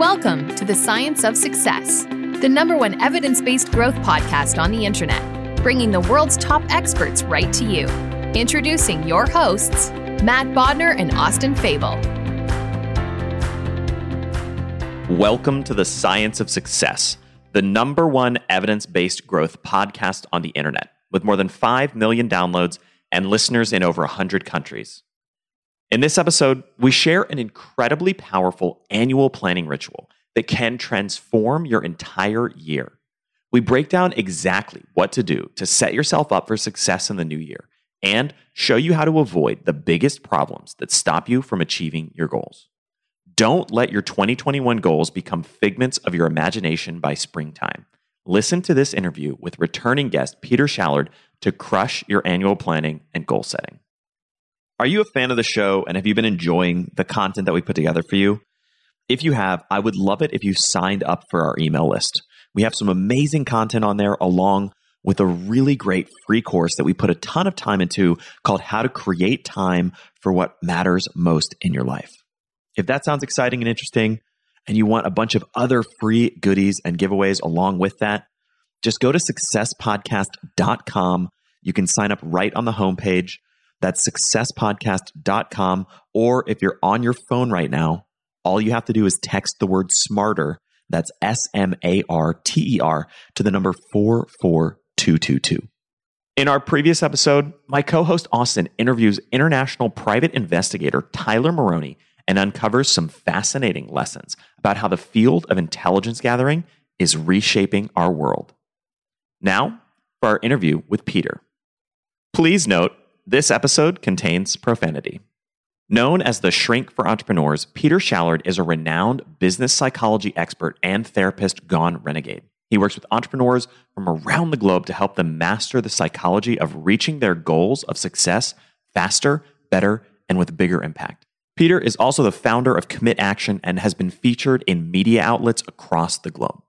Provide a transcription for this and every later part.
Welcome to the Science of Success, the number one evidence based growth podcast on the internet, bringing the world's top experts right to you. Introducing your hosts, Matt Bodnar and Austin Fabel. Welcome to the Science of Success the number one evidence based growth podcast on the internet, with more than 5 million downloads and listeners in over 100 countries. In this episode, we share an incredibly powerful annual planning ritual that can transform your entire year. We break down exactly what to do to set yourself up for success in the new year and show you how to avoid the biggest problems that stop you from achieving your goals. Don't let your 2021 goals become figments of your imagination by springtime. Listen to this interview with returning guest Peter Shallard to crush your annual planning and goal setting. Are you a fan of the show and have you been enjoying the content that we put together for you? If you have, I would love it if you signed up for our email list. We have some amazing content on there along with a really great free course that we put a ton of time into called How to Create Time for What Matters Most in Your Life. If that sounds exciting and interesting, and you want a bunch of other free goodies and giveaways along with that, just go to successpodcast.com. You can sign up right on the homepage. That's successpodcast.com. Or if you're on your phone right now, all you have to do is text the word smarter. That's S M A R T E R to the number 44222. In our previous episode, my co host Austin interviews international private investigator Tyler Maroney and uncovers some fascinating lessons about how the field of intelligence gathering is reshaping our world. Now, for our interview with Peter. Please note, this episode contains profanity. Known as the shrink for entrepreneurs, Peter Shallard is a renowned business psychology expert and therapist gone renegade. He works with entrepreneurs from around the globe to help them master the psychology of reaching their goals of success faster, better, and with bigger impact. Peter is also the founder of Commit Action and has been featured in media outlets across the globe.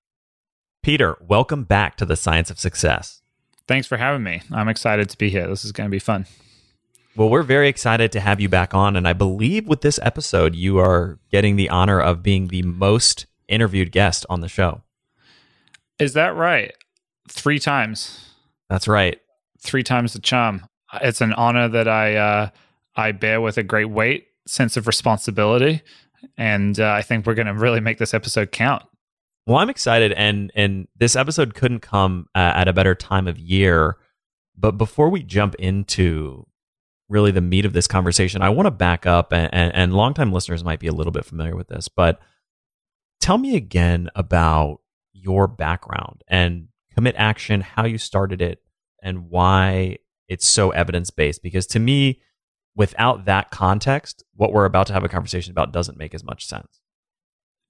Peter, welcome back to the Science of Success. Thanks for having me. I'm excited to be here. This is going to be fun. Well, we're very excited to have you back on. And I believe with this episode, you are getting the honor of being the most interviewed guest on the show. Is that right? Three times. That's right. Three times the charm. It's an honor that I uh, I bear with a great weight sense of responsibility, and uh, I think we're going to really make this episode count. Well, I'm excited, and and this episode couldn't come uh, at a better time of year. But before we jump into really the meat of this conversation, I want to back up, and, and, and longtime listeners might be a little bit familiar with this, but tell me again about your background and commit action, how you started it, and why it's so evidence based. Because to me, without that context, what we're about to have a conversation about doesn't make as much sense.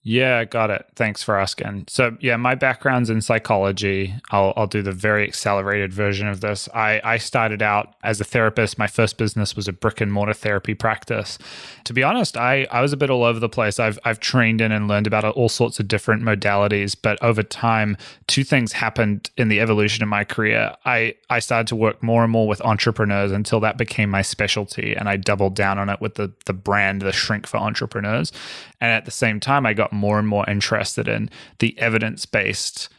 Yeah, got it. Thanks for asking. So, yeah, my background's in psychology. I'll, I'll do the very accelerated version of this. I, I started out as a therapist. My first business was a brick and mortar therapy practice. To be honest, I, I was a bit all over the place. I've, I've trained in and learned about all sorts of different modalities, but over time, two things happened in the evolution of my career. I, I started to work more and more with entrepreneurs until that became my specialty, and I doubled down on it with the, the brand, the Shrink for Entrepreneurs. And at the same time, I got more and more interested in the evidence based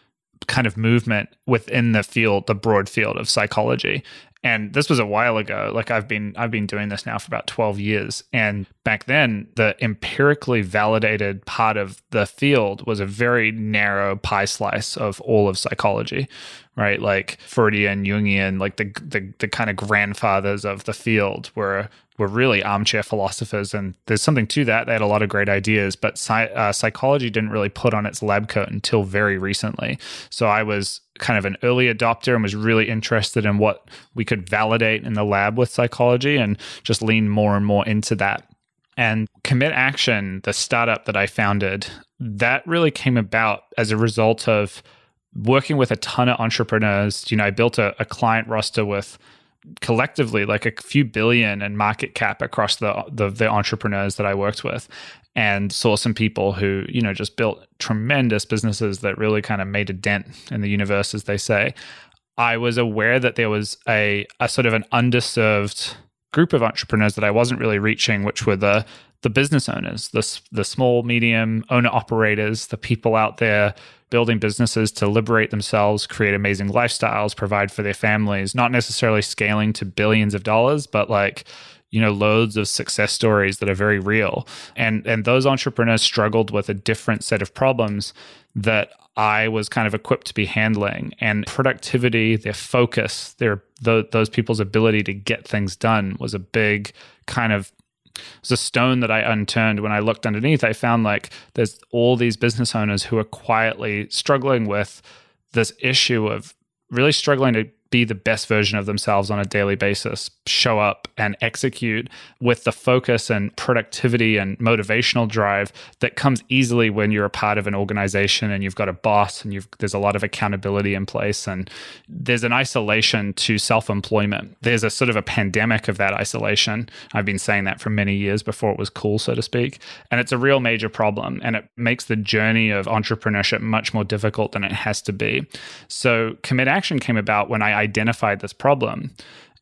kind of movement within the field, the broad field of psychology. And this was a while ago. Like I've been I've been doing this now for about 12 years. And back then, the empirically validated part of the field was a very narrow pie slice of all of psychology, right? Like Freudian, Jungian, like the the, the kind of grandfathers of the field were were really armchair philosophers, and there's something to that. They had a lot of great ideas, but sci- uh, psychology didn't really put on its lab coat until very recently. So I was kind of an early adopter and was really interested in what we could validate in the lab with psychology, and just lean more and more into that. And Commit Action, the startup that I founded, that really came about as a result of working with a ton of entrepreneurs. You know, I built a, a client roster with collectively like a few billion in market cap across the, the, the entrepreneurs that I worked with and saw some people who you know just built tremendous businesses that really kind of made a dent in the universe as they say. I was aware that there was a a sort of an underserved group of entrepreneurs that I wasn't really reaching which were the the business owners the the small medium owner operators the people out there building businesses to liberate themselves, create amazing lifestyles, provide for their families, not necessarily scaling to billions of dollars, but like you know loads of success stories that are very real. And and those entrepreneurs struggled with a different set of problems that I was kind of equipped to be handling. And productivity their focus their the, those people's ability to get things done was a big kind of was a stone that I unturned when I looked underneath. I found like there's all these business owners who are quietly struggling with this issue of really struggling to be the best version of themselves on a daily basis, show up and execute with the focus and productivity and motivational drive that comes easily when you're a part of an organization and you've got a boss and there's a lot of accountability in place and there's an isolation to self-employment. There's a sort of a pandemic of that isolation. I've been saying that for many years before it was cool so to speak, and it's a real major problem and it makes the journey of entrepreneurship much more difficult than it has to be. So commit action came about when I identified this problem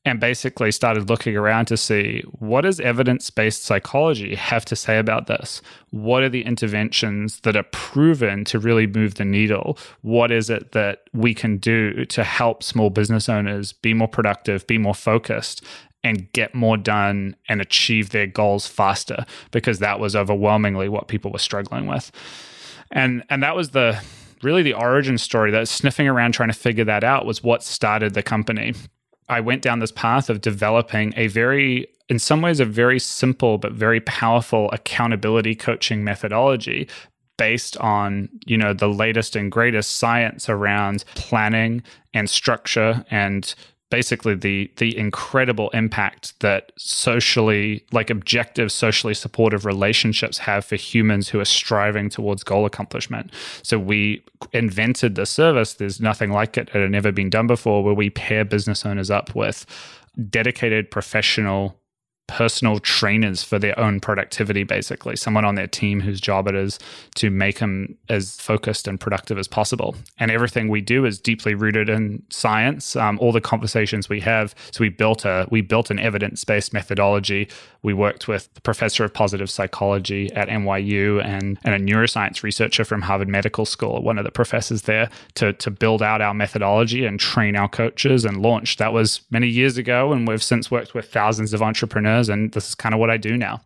and basically started looking around to see what does evidence-based psychology have to say about this? What are the interventions that are proven to really move the needle? What is it that we can do to help small business owners be more productive be more focused and get more done and achieve their goals faster? Because that was overwhelmingly what people were struggling with. And and that was the really the origin story that sniffing around trying to figure that out was what started the company. I went down this path of developing a very, in some ways, a very simple but very powerful accountability coaching methodology based on you know the latest and greatest science around planning and structure and basically the the incredible impact that socially like objective socially supportive relationships have for humans who are striving towards goal accomplishment. So we invented the service. There's nothing like it. It had never been done before where we pair business owners up with dedicated professional personal trainers for their own productivity, basically, someone on their team whose job it is to make them as focused and productive as possible. And everything we do is deeply rooted in science. Um, all the conversations we have, so we built a we built an evidence based methodology. We worked with the professor of positive psychology at NYU and, and a neuroscience researcher from Harvard Medical School, one of the professors there, to to build out our methodology and train our coaches and launch. That was many years ago, and we've since worked with thousands of entrepreneurs and this is kind of what I do now.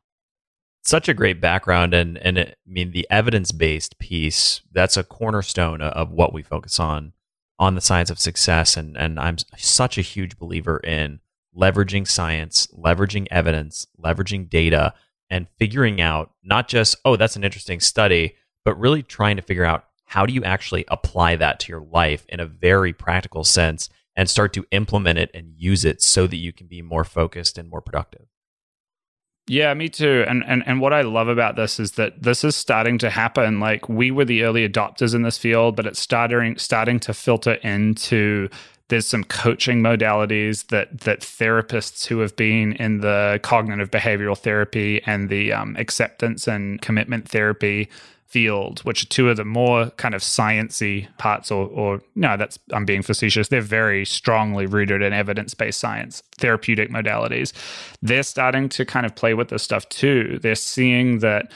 Such a great background, and and it, I mean the evidence based piece. That's a cornerstone of what we focus on on the science of success, and and I'm such a huge believer in leveraging science, leveraging evidence, leveraging data, and figuring out not just oh that's an interesting study, but really trying to figure out how do you actually apply that to your life in a very practical sense and start to implement it and use it so that you can be more focused and more productive. Yeah, me too. And and and what I love about this is that this is starting to happen. Like we were the early adopters in this field, but it's starting starting to filter into there's some coaching modalities that that therapists who have been in the cognitive behavioral therapy and the um, acceptance and commitment therapy field, which are two of the more kind of sciency parts, or, or no, that's I'm being facetious. They're very strongly rooted in evidence-based science, therapeutic modalities. They're starting to kind of play with this stuff too. They're seeing that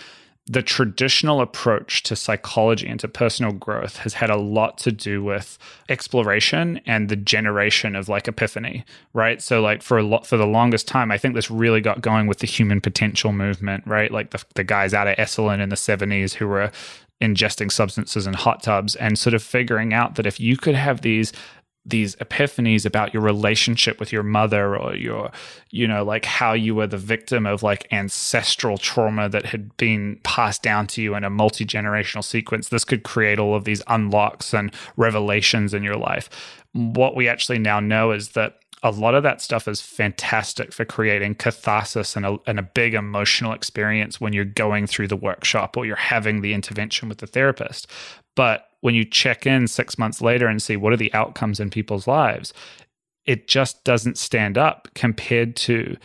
the traditional approach to psychology and to personal growth has had a lot to do with exploration and the generation of like epiphany right? So like for a lot for the longest time i think this really got going with the human potential movement right? Like the, the guys out of esalen in the 70s who were ingesting substances in hot tubs and sort of figuring out that if you could have these these epiphanies about your relationship with your mother or your you know like how you were the victim of like ancestral trauma that had been passed down to you in a multi-generational sequence this could create all of these unlocks and revelations in your life what we actually now know is that a lot of that stuff is fantastic for creating catharsis and a, and a big emotional experience when you're going through the workshop or you're having the intervention with the therapist. But when you check in six months later and see what are the outcomes in people's lives, it just doesn't stand up compared to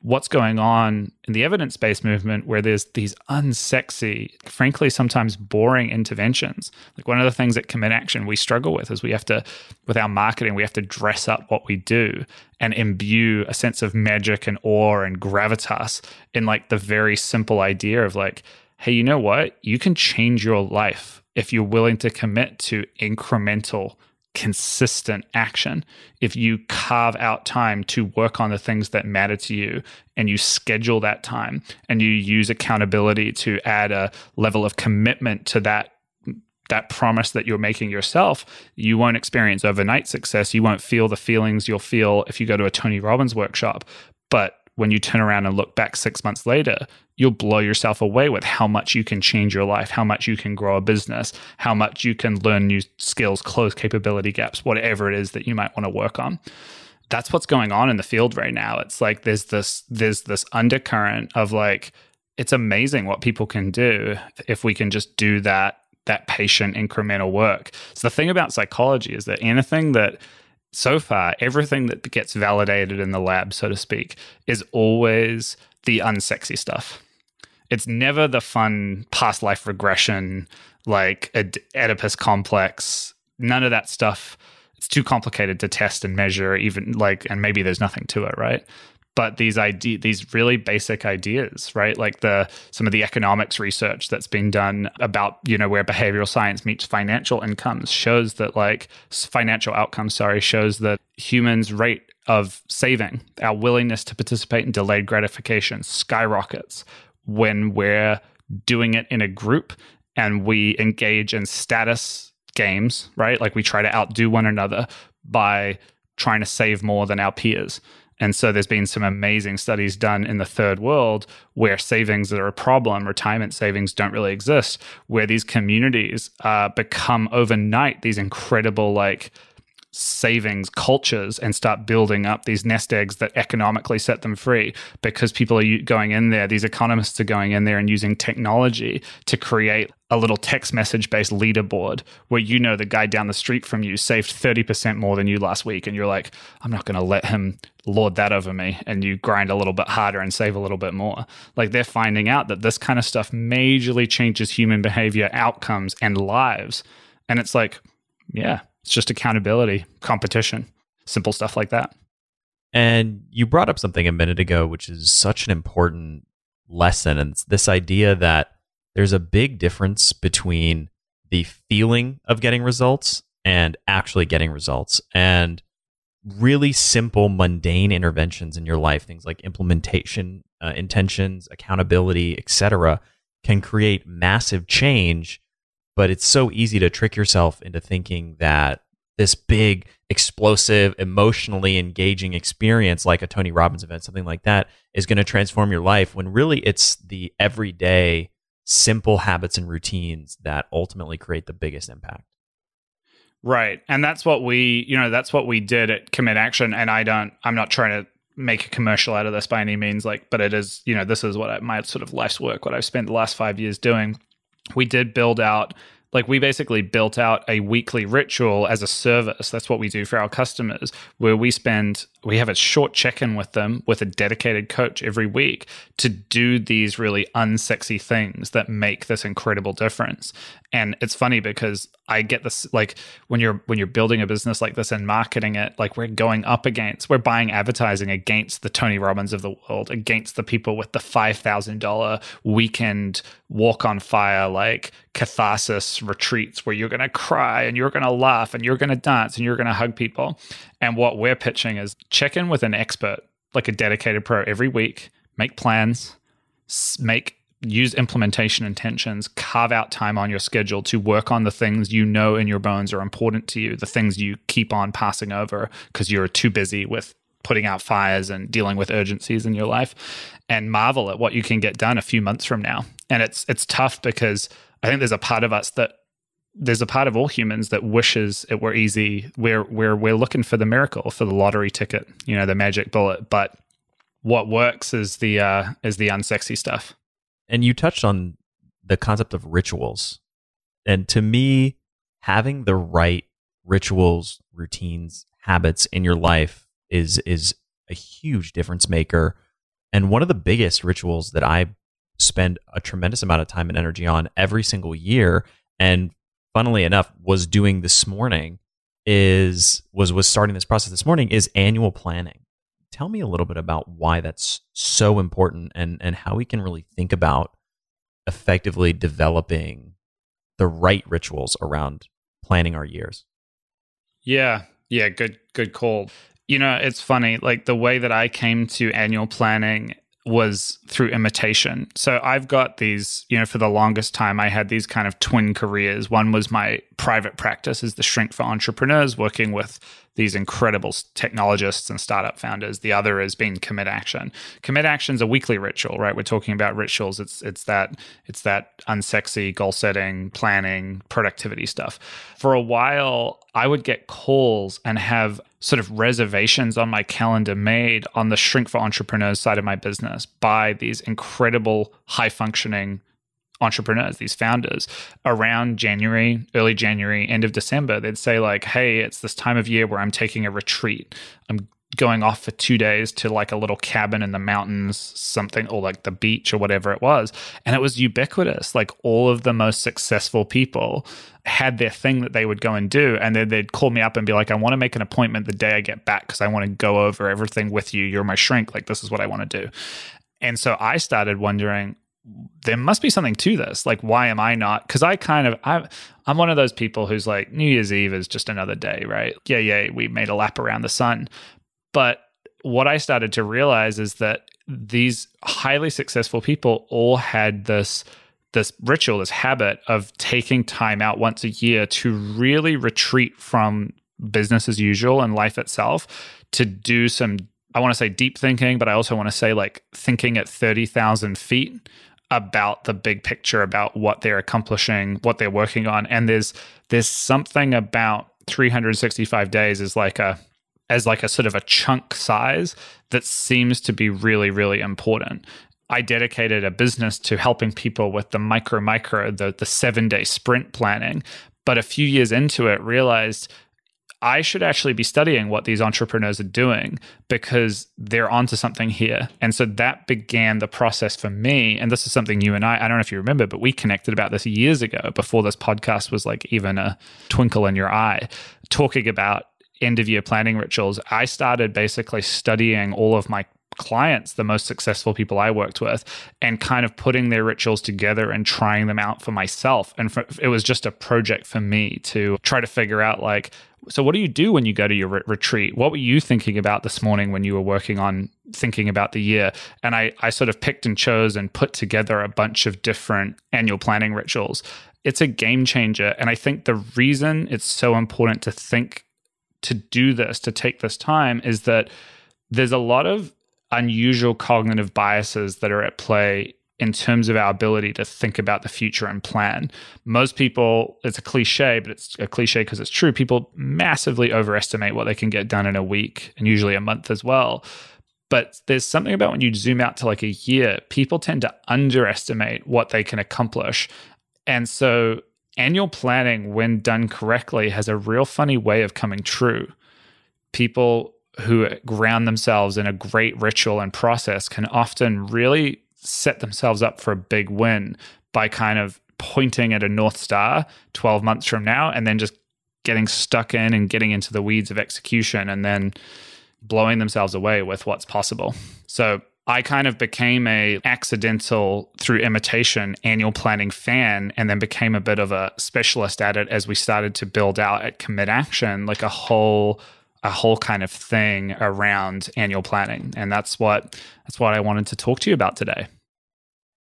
what's going on in the evidence based movement where there's these unsexy, frankly, sometimes boring interventions. Like one of the things at Commit Action we struggle with is we have to, with our marketing, we have to dress up what we do and imbue a sense of magic and awe and gravitas in like the very simple idea of like, hey, you know what? You can change your life if you're willing to commit to incremental, consistent action, if you carve out time to work on the things that matter to you and you schedule that time and you use accountability to add a level of commitment to that that promise that you're making yourself, you won't experience overnight success. You won't feel the feelings you'll feel if you go to a Tony Robbins workshop. But when you turn around and look back six months later, you'll blow yourself away with how much you can change your life, how much you can grow a business, how much you can learn new skills, close capability gaps, whatever it is that you might want to work on. That's what's going on in the field right now. It's like there's this there's this undercurrent of like it's amazing what people can do if we can just do that that patient incremental work. So the thing about psychology is that anything that so far, everything that gets validated in the lab, so to speak, is always the unsexy stuff. It's never the fun past life regression, like Oedipus complex. None of that stuff. It's too complicated to test and measure, even like, and maybe there's nothing to it, right? But these idea these really basic ideas right? Like the some of the economics research that's been done about you know where behavioral science meets financial incomes shows that like financial outcomes sorry shows that humans rate of saving our willingness to participate in delayed gratification skyrockets when we're doing it in a group and we engage in status games right? Like we try to outdo one another by trying to save more than our peers and so there's been some amazing studies done in the third world where savings are a problem, retirement savings don't really exist, where these communities uh, become overnight these incredible, like, savings cultures and start building up these nest eggs that economically set them free because people are going in there these economists are going in there and using technology to create a little text message based leaderboard where you know the guy down the street from you saved 30% more than you last week and you're like I'm not going to let him lord that over me and you grind a little bit harder and save a little bit more. Like they're finding out that this kind of stuff majorly changes human behavior outcomes and lives. And it's like yeah it's just accountability, competition, simple stuff like that. And you brought up something a minute ago, which is such an important lesson. And it's this idea that there's a big difference between the feeling of getting results and actually getting results. And really simple, mundane interventions in your life, things like implementation, uh, intentions, accountability, etc., can create massive change but it's so easy to trick yourself into thinking that this big, explosive, emotionally engaging experience like a Tony Robbins event, something like that, is going to transform your life when really it's the everyday, simple habits and routines that ultimately create the biggest impact. Right. And that's what we, you know, that's what we did at Commit Action. And I don't, I'm not trying to make a commercial out of this by any means like but it is you know this is what I, my sort of life's work what i've spent the last five years doing we did build out like we basically built out a weekly ritual as a service. That's what we do for our customers where we spend we have a short check-in with them with a dedicated coach every week to do these really unsexy things that make this incredible difference. And it's funny because i get this like when you're when you're building a business like this and marketing it like we're going up against we're buying advertising against the tony robbins of the world against the people with the $5000 weekend walk on fire like catharsis retreats where you're going to cry and you're going to laugh and you're going to dance and you're going to hug people and what we're pitching is check in with an expert, like a dedicated pro every week, make plans, make use implementation intentions, carve out time on your schedule to work on the things you know in your bones are important to you, the things you keep on passing over because you're too busy with putting out fires and dealing with urgencies in your life and marvel at what you can get done a few months from now. And it's it's tough because I think there's a part of us that there's a part of all humans that wishes it were easy. We're we're we're looking for the miracle, for the lottery ticket, you know, the magic bullet. But what works is the uh, is the unsexy stuff. And you touched on the concept of rituals, and to me, having the right rituals, routines, habits in your life is is a huge difference maker. And one of the biggest rituals that I spend a tremendous amount of time and energy on every single year and funnily enough, was doing this morning is was was starting this process this morning is annual planning. Tell me a little bit about why that's so important and and how we can really think about effectively developing the right rituals around planning our years. Yeah. Yeah, good good call. You know, it's funny like the way that I came to annual planning was through imitation. So I've got these, you know, for the longest time, I had these kind of twin careers. One was my private practice is the shrink for entrepreneurs, working with these incredible technologists and startup founders. The other is being commit action. Commit action is a weekly ritual, right? We're talking about rituals. It's it's that it's that unsexy goal setting, planning, productivity stuff. For a while, I would get calls and have sort of reservations on my calendar made on the shrink for entrepreneurs side of my business by these incredible high functioning entrepreneurs, these founders, around January, early January, end of December, they'd say, like, hey, it's this time of year where I'm taking a retreat. I'm going off for two days to like a little cabin in the mountains, something, or like the beach or whatever it was. And it was ubiquitous. Like all of the most successful people had their thing that they would go and do. And then they'd call me up and be like, I want to make an appointment the day I get back because I want to go over everything with you. You're my shrink. Like, this is what I want to do. And so I started wondering, there must be something to this. Like, why am I not? Because I kind of, I, I'm one of those people who's like, New Year's Eve is just another day, right? Yeah, yeah, we made a lap around the sun. But what I started to realize is that these highly successful people all had this this ritual, this habit of taking time out once a year to really retreat from business as usual and life itself to do some I want to say deep thinking, but I also want to say like thinking at 30,000 feet about the big picture about what they're accomplishing, what they're working on. And there's there's something about 365 days is like a as like a sort of a chunk size that seems to be really really important. I dedicated a business to helping people with the micro micro the the 7-day sprint planning, but a few years into it realized I should actually be studying what these entrepreneurs are doing because they're onto something here. And so that began the process for me. And this is something you and I, I don't know if you remember, but we connected about this years ago before this podcast was like even a twinkle in your eye, talking about end of year planning rituals. I started basically studying all of my clients, the most successful people I worked with, and kind of putting their rituals together and trying them out for myself. And for, it was just a project for me to try to figure out like, so, what do you do when you go to your re- retreat? What were you thinking about this morning when you were working on thinking about the year? And I, I sort of picked and chose and put together a bunch of different annual planning rituals. It's a game changer. And I think the reason it's so important to think to do this, to take this time, is that there's a lot of unusual cognitive biases that are at play in terms of our ability to think about the future and plan. Most people, it's a cliche, but it's a cliche because it's true. People massively overestimate what they can get done in a week and usually a month as well. But there's something about when you zoom out to like a year, people tend to underestimate what they can accomplish. And so annual planning, when done correctly, has a real funny way of coming true. People who ground themselves in a great ritual and process can often really set themselves up for a big win by kind of pointing at a North Star 12 months from now and then just getting stuck in and getting into the weeds of execution and then blowing themselves away with what's possible. So I kind of became a accidental through imitation annual planning fan and then became a bit of a specialist at it as we started to build out at commit action like a whole a whole kind of thing around annual planning and that's what that's what I wanted to talk to you about today.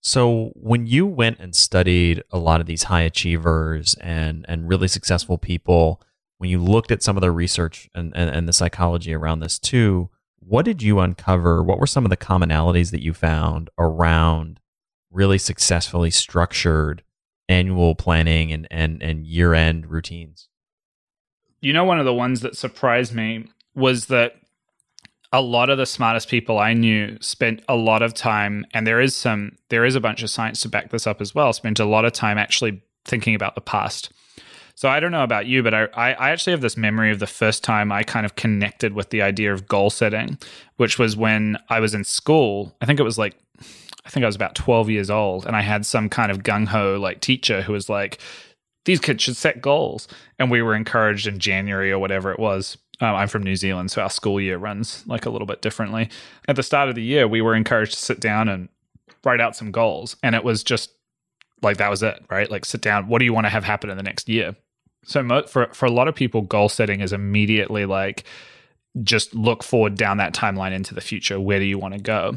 So when you went and studied a lot of these high achievers and and really successful people, when you looked at some of the research and, and, and the psychology around this too, what did you uncover? What were some of the commonalities that you found around really successfully structured annual planning and, and, and year end routines? You know, one of the ones that surprised me was that a lot of the smartest people I knew spent a lot of time, and there is some, there is a bunch of science to back this up as well, spent a lot of time actually thinking about the past. So I don't know about you, but I, I actually have this memory of the first time I kind of connected with the idea of goal setting, which was when I was in school. I think it was like, I think I was about 12 years old, and I had some kind of gung ho like teacher who was like, these kids should set goals. And we were encouraged in January or whatever it was um, I'm from New Zealand, so our school year runs like a little bit differently. At the start of the year, we were encouraged to sit down and write out some goals, and it was just like that was it, right? Like sit down. What do you want to have happen in the next year? So mo- for for a lot of people, goal setting is immediately like just look forward down that timeline into the future. Where do you want to go?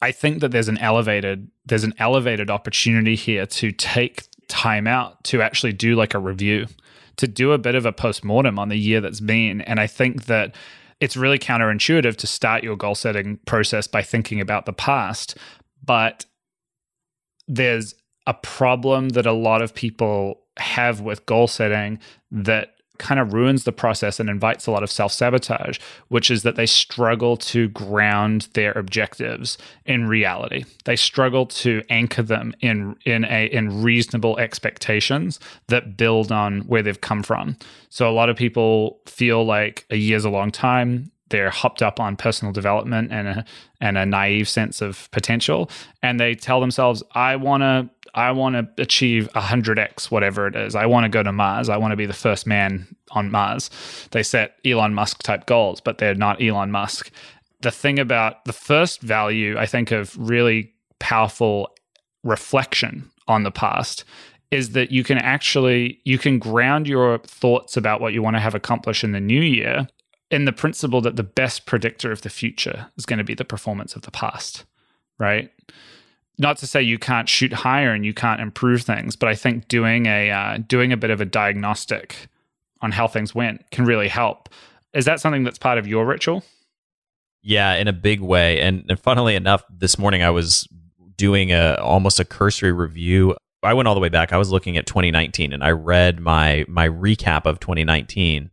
I think that there's an elevated there's an elevated opportunity here to take time out to actually do like a review to do a bit of a post-mortem on the year that's been. And I think that it's really counterintuitive to start your goal setting process by thinking about the past. But there's a problem that a lot of people have with goal setting that kind of ruins the process and invites a lot of self sabotage, which is that they struggle to ground their objectives in reality. They struggle to anchor them in in a in reasonable expectations that build on where they've come from. So a lot of people feel like a year's a long time they're hopped up on personal development and a and a naive sense of potential and they tell themselves i want to i want to achieve 100x whatever it is. I want to go to mars. I want to be the first man on mars. They set elon musk type goals but they're not elon musk. The thing about the first value i think of really powerful reflection on the past is that you can actually you can ground your thoughts about what you want to have accomplished in the new year in the principle that the best predictor of the future is going to be the performance of the past, right? Not to say you can't shoot higher and you can't improve things, but I think doing a uh, doing a bit of a diagnostic on how things went can really help. Is that something that's part of your ritual? Yeah, in a big way. And, and funnily enough, this morning I was doing a almost a cursory review. I went all the way back. I was looking at 2019 and I read my my recap of 2019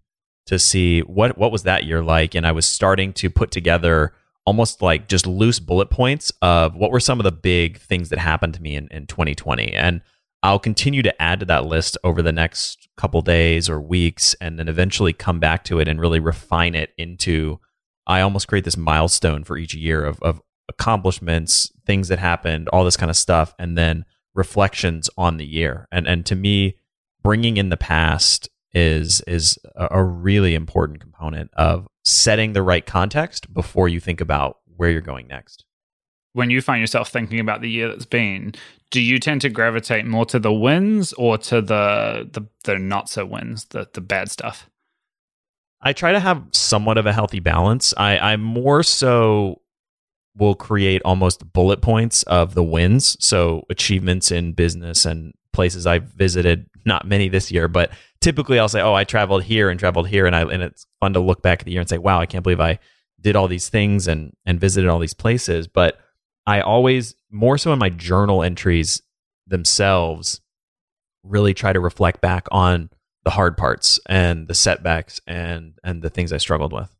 to see what what was that year like and I was starting to put together almost like just loose bullet points of what were some of the big things that happened to me in, in 2020 and I'll continue to add to that list over the next couple days or weeks and then eventually come back to it and really refine it into I almost create this milestone for each year of, of accomplishments, things that happened, all this kind of stuff, and then reflections on the year. And and to me, bringing in the past is is a really important component of setting the right context before you think about where you're going next. When you find yourself thinking about the year that's been, do you tend to gravitate more to the wins or to the the, the not so wins, the the bad stuff? I try to have somewhat of a healthy balance. I, I more so will create almost bullet points of the wins. So achievements in business and places I've visited, not many this year, but typically I'll say, "Oh, I traveled here and traveled here," and I and it's fun to look back at the year and say, "Wow, I can't believe I did all these things and and visited all these places." But I always more so in my journal entries themselves really try to reflect back on the hard parts and the setbacks and and the things I struggled with.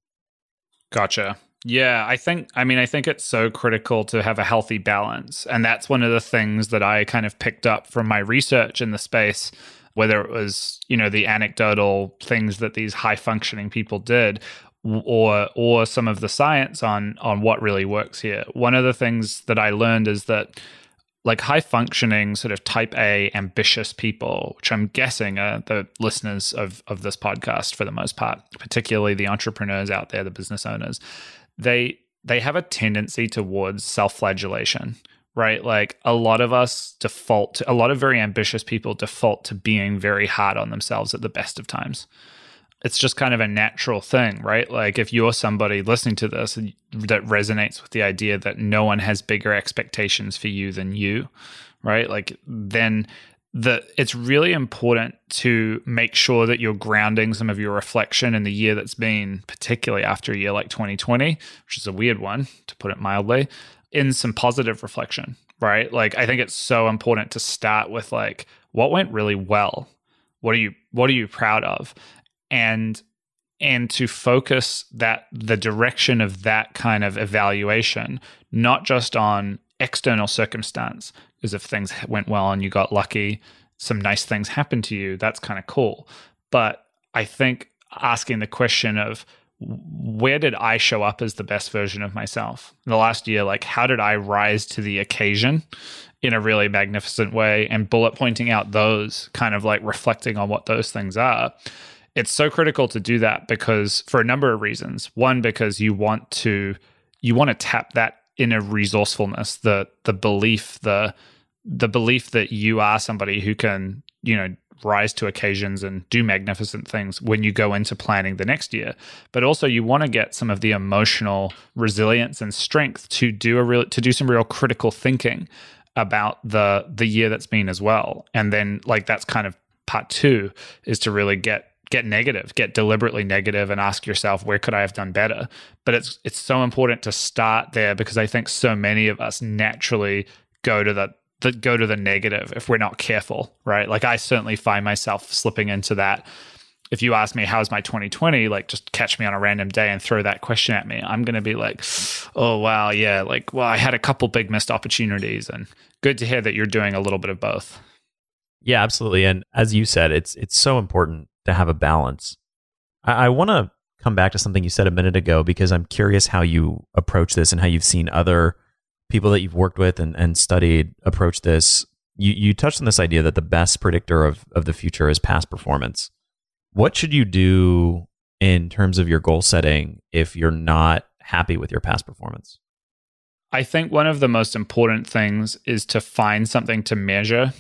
Gotcha. Yeah, I think, I mean, I think it's so critical to have a healthy balance. And that's one of the things that I kind of picked up from my research in the space, whether it was, you know, the anecdotal things that these high functioning people did or or some of the science on on what really works here. One of the things that I learned is that like high functioning sort of type A ambitious people, which I'm guessing are the listeners of of this podcast for the most part, particularly the entrepreneurs out there, the business owners, they they have a tendency towards self-flagellation, right? Like a lot of us default to, a lot of very ambitious people default to being very hard on themselves at the best of times it's just kind of a natural thing, right? Like if you're somebody listening to this that resonates with the idea that no one has bigger expectations for you than you, right? Like then the it's really important to make sure that you're grounding some of your reflection in the year that's been particularly after a year like 2020, which is a weird one to put it mildly, in some positive reflection, right? Like I think it's so important to start with like what went really well? What are you what are you proud of? And and to focus that the direction of that kind of evaluation not just on external circumstance because if things went well and you got lucky some nice things happened to you that's kind of cool. But i think asking the question of where did i show up as the best version of myself in the last year like how did i rise to the occasion in a really magnificent way and bullet pointing out those kind of like reflecting on what those things are it's so critical to do that because for a number of reasons. One, because you want to you want to tap that inner resourcefulness, the the belief, the the belief that you are somebody who can, you know, rise to occasions and do magnificent things when you go into planning the next year. But also you want to get some of the emotional resilience and strength to do a real to do some real critical thinking about the the year that's been as well. And then like that's kind of part 2 is to really get get negative, get deliberately negative and ask yourself where could I have done better? But it's it's so important to start there because I think so many of us naturally go to the that go to the negative if we're not careful, right? Like I certainly find myself slipping into that. If you ask me how's my 2020, like just catch me on a random day and throw that question at me. I'm going to be like, "Oh wow, yeah, like well, I had a couple big missed opportunities and good to hear that you're doing a little bit of both." Yeah, absolutely. And as you said, it's it's so important to have a balance. I, I want to come back to something you said a minute ago because I'm curious how you approach this and how you've seen other people that you've worked with and, and studied approach this. You, you touched on this idea that the best predictor of, of the future is past performance. What should you do in terms of your goal setting if you're not happy with your past performance? I think one of the most important things is to find something to measure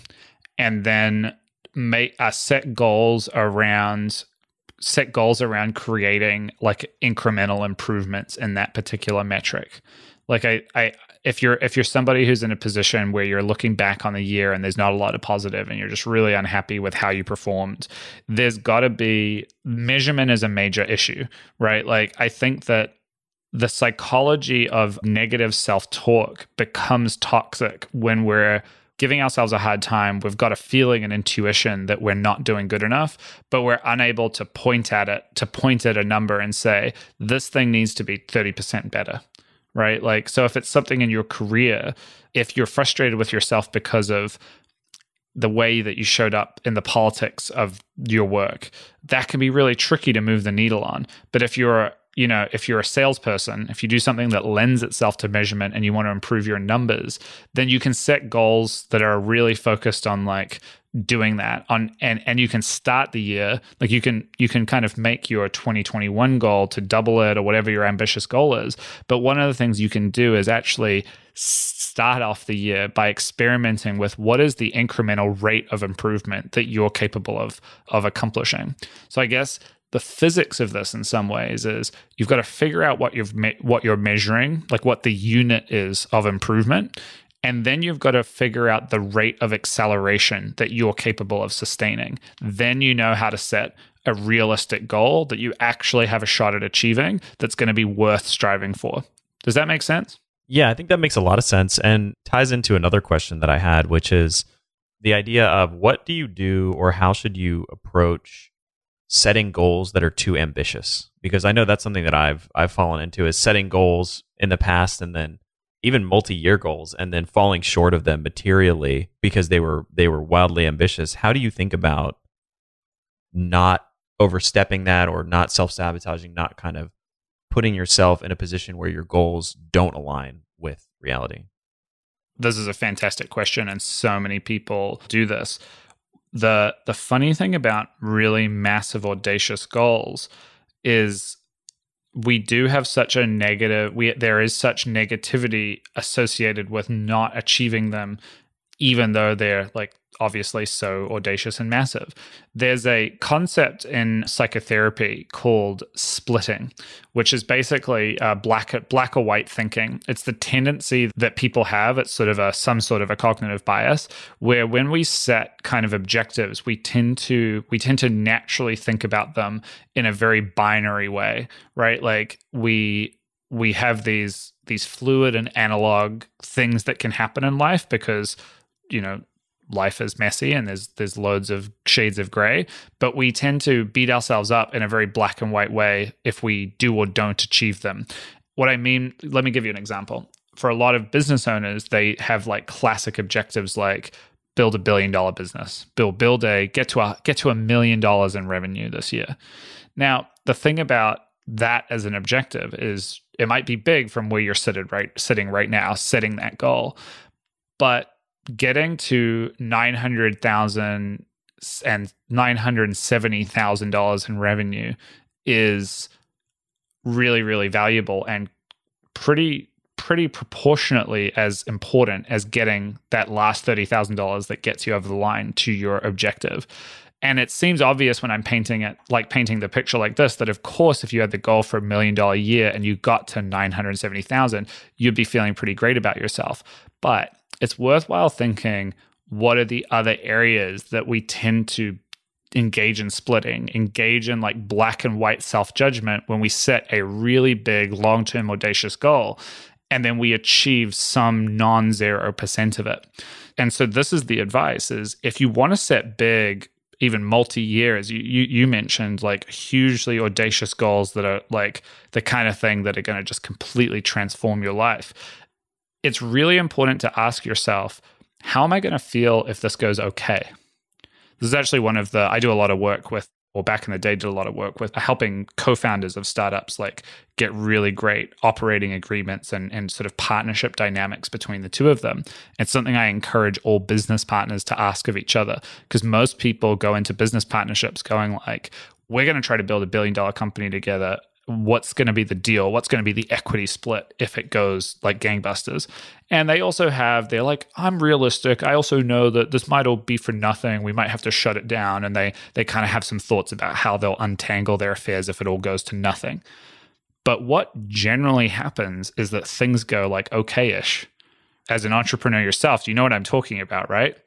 and then make uh, set goals around set goals around creating like incremental improvements in that particular metric like I, I if you're if you're somebody who's in a position where you're looking back on the year and there's not a lot of positive and you're just really unhappy with how you performed there's got to be measurement is a major issue right like i think that the psychology of negative self-talk becomes toxic when we're giving ourselves a hard time. We've got a feeling and intuition that we're not doing good enough, but we're unable to point at it, to point at a number and say, this thing needs to be 30% better. Right. Like, so if it's something in your career, if you're frustrated with yourself because of the way that you showed up in the politics of your work, that can be really tricky to move the needle on. But if you're you know, if you're a salesperson, if you do something that lends itself to measurement and you want to improve your numbers, then you can set goals that are really focused on like doing that on and and you can start the year like you can you can kind of make your 2021 goal to double it or whatever your ambitious goal is. But one of the things you can do is actually start off the year by experimenting with what is the incremental rate of improvement that you're capable of of accomplishing. So i guess the physics of this in some ways is you've got to figure out what you've me- what you're measuring, like what the unit is of improvement, and then you've got to figure out the rate of acceleration that you're capable of sustaining. Then you know how to set a realistic goal that you actually have a shot at achieving that's going to be worth striving for. Does that make sense? Yeah, I think that makes a lot of sense and ties into another question that I had, which is the idea of what do you do or how should you approach setting goals that are too ambitious because I know that's something that I've I've fallen into is setting goals in the past and then even multi-year goals and then falling short of them materially because they were they were wildly ambitious. How do you think about not overstepping that or not self-sabotaging, not kind of putting yourself in a position where your goals don't align with reality? This is a fantastic question and so many people do this. The the funny thing about really massive audacious goals is we do have such a negative we there is such negativity associated with not achieving them even though they're like obviously so audacious and massive. There's a concept in psychotherapy called splitting, which is basically uh, black black or white thinking. It's the tendency that people have. It's sort of a some sort of a cognitive bias where when we set kind of objectives, we tend to we tend to naturally think about them in a very binary way, right? Like we we have these these fluid and analog things that can happen in life because you know life is messy and there's there's loads of shades of gray but we tend to beat ourselves up in a very black and white way if we do or don't achieve them. What i mean let me give you an example. For a lot of business owners they have like classic objectives like build a billion dollar business build build a get to a get to a million dollars in revenue this year. Now the thing about that as an objective is it might be big from where you're sitting right sitting right now setting that goal but getting to 900,000 and $970,000 in revenue is really really valuable and pretty pretty proportionately as important as getting that last $30,000 that gets you over the line to your objective. And it seems obvious when I'm painting it, like painting the picture like this, that of course, if you had the goal for a million dollar year and you got to 970,000, you'd be feeling pretty great about yourself. But it's worthwhile thinking what are the other areas that we tend to engage in splitting, engage in like black and white self judgment when we set a really big long term audacious goal and then we achieve some non zero percent of it. And so this is the advice is if you want to set big even multi years. You, you, you mentioned like hugely audacious goals that are like the kind of thing that are going to just completely transform your life it's really important to ask yourself, how am I going to feel if this goes okay? This is actually one of the, I do a lot of work with, or back in the day, did a lot of work with helping co founders of startups like get really great operating agreements and, and sort of partnership dynamics between the two of them. It's something I encourage all business partners to ask of each other because most people go into business partnerships going like, we're going to try to build a billion dollar company together what's going to be the deal what's going to be the equity split if it goes like gangbusters. And they also have they're like i'm realistic. I also know that this might all be for nothing. We might have to shut it down. And they they kind of have some thoughts about how they'll untangle their affairs if it all goes to nothing. But what generally happens is that things go like okay-ish. As an entrepreneur yourself you know what i'm talking about right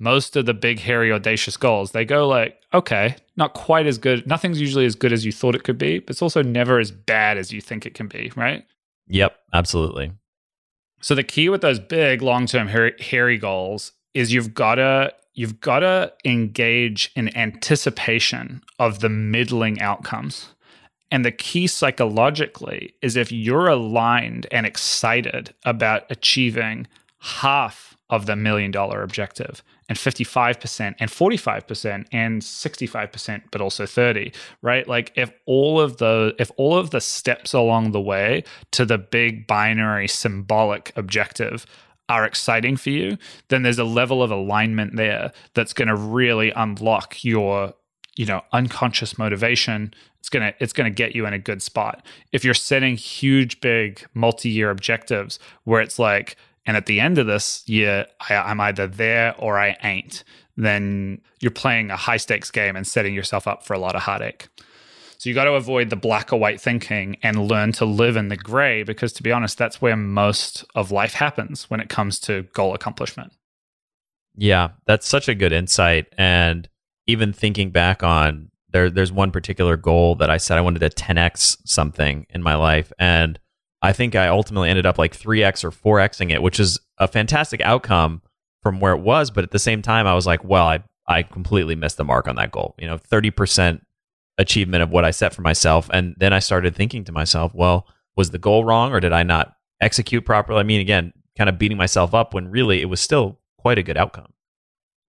most of the big, hairy, audacious goals, they go like, okay, not quite as good. Nothing's usually as good as you thought it could be, but it's also never as bad as you think it can be, right? Yep, absolutely. So the key with those big, long-term, hairy goals is you've got to you've got to engage in anticipation of the middling outcomes. And the key psychologically is if you're aligned and excited about achieving half of the million dollar objective and 55% and 45% and 65% but also 30 right? Like if all of the if all of the steps along the way to the big binary symbolic objective are exciting for you then there's a level of alignment there that's going to really unlock your you know unconscious motivation. It's going to it's going to get you in a good spot. If you're setting huge big multi-year objectives where it's like and at the end of this year, I, I'm either there or I ain't, then you're playing a high stakes game and setting yourself up for a lot of heartache. So you got to avoid the black or white thinking and learn to live in the gray because, to be honest, that's where most of life happens when it comes to goal accomplishment. Yeah, that's such a good insight. And even thinking back on there, there's one particular goal that I said I wanted to 10x something in my life, and I think I ultimately ended up like 3x or 4xing it, which is a fantastic outcome from where it was. But at the same time, I was like, well, I, I completely missed the mark on that goal. You know, 30% achievement of what I set for myself. And then I started thinking to myself, well, was the goal wrong or did I not execute properly? I mean, again, kind of beating myself up when really it was still quite a good outcome.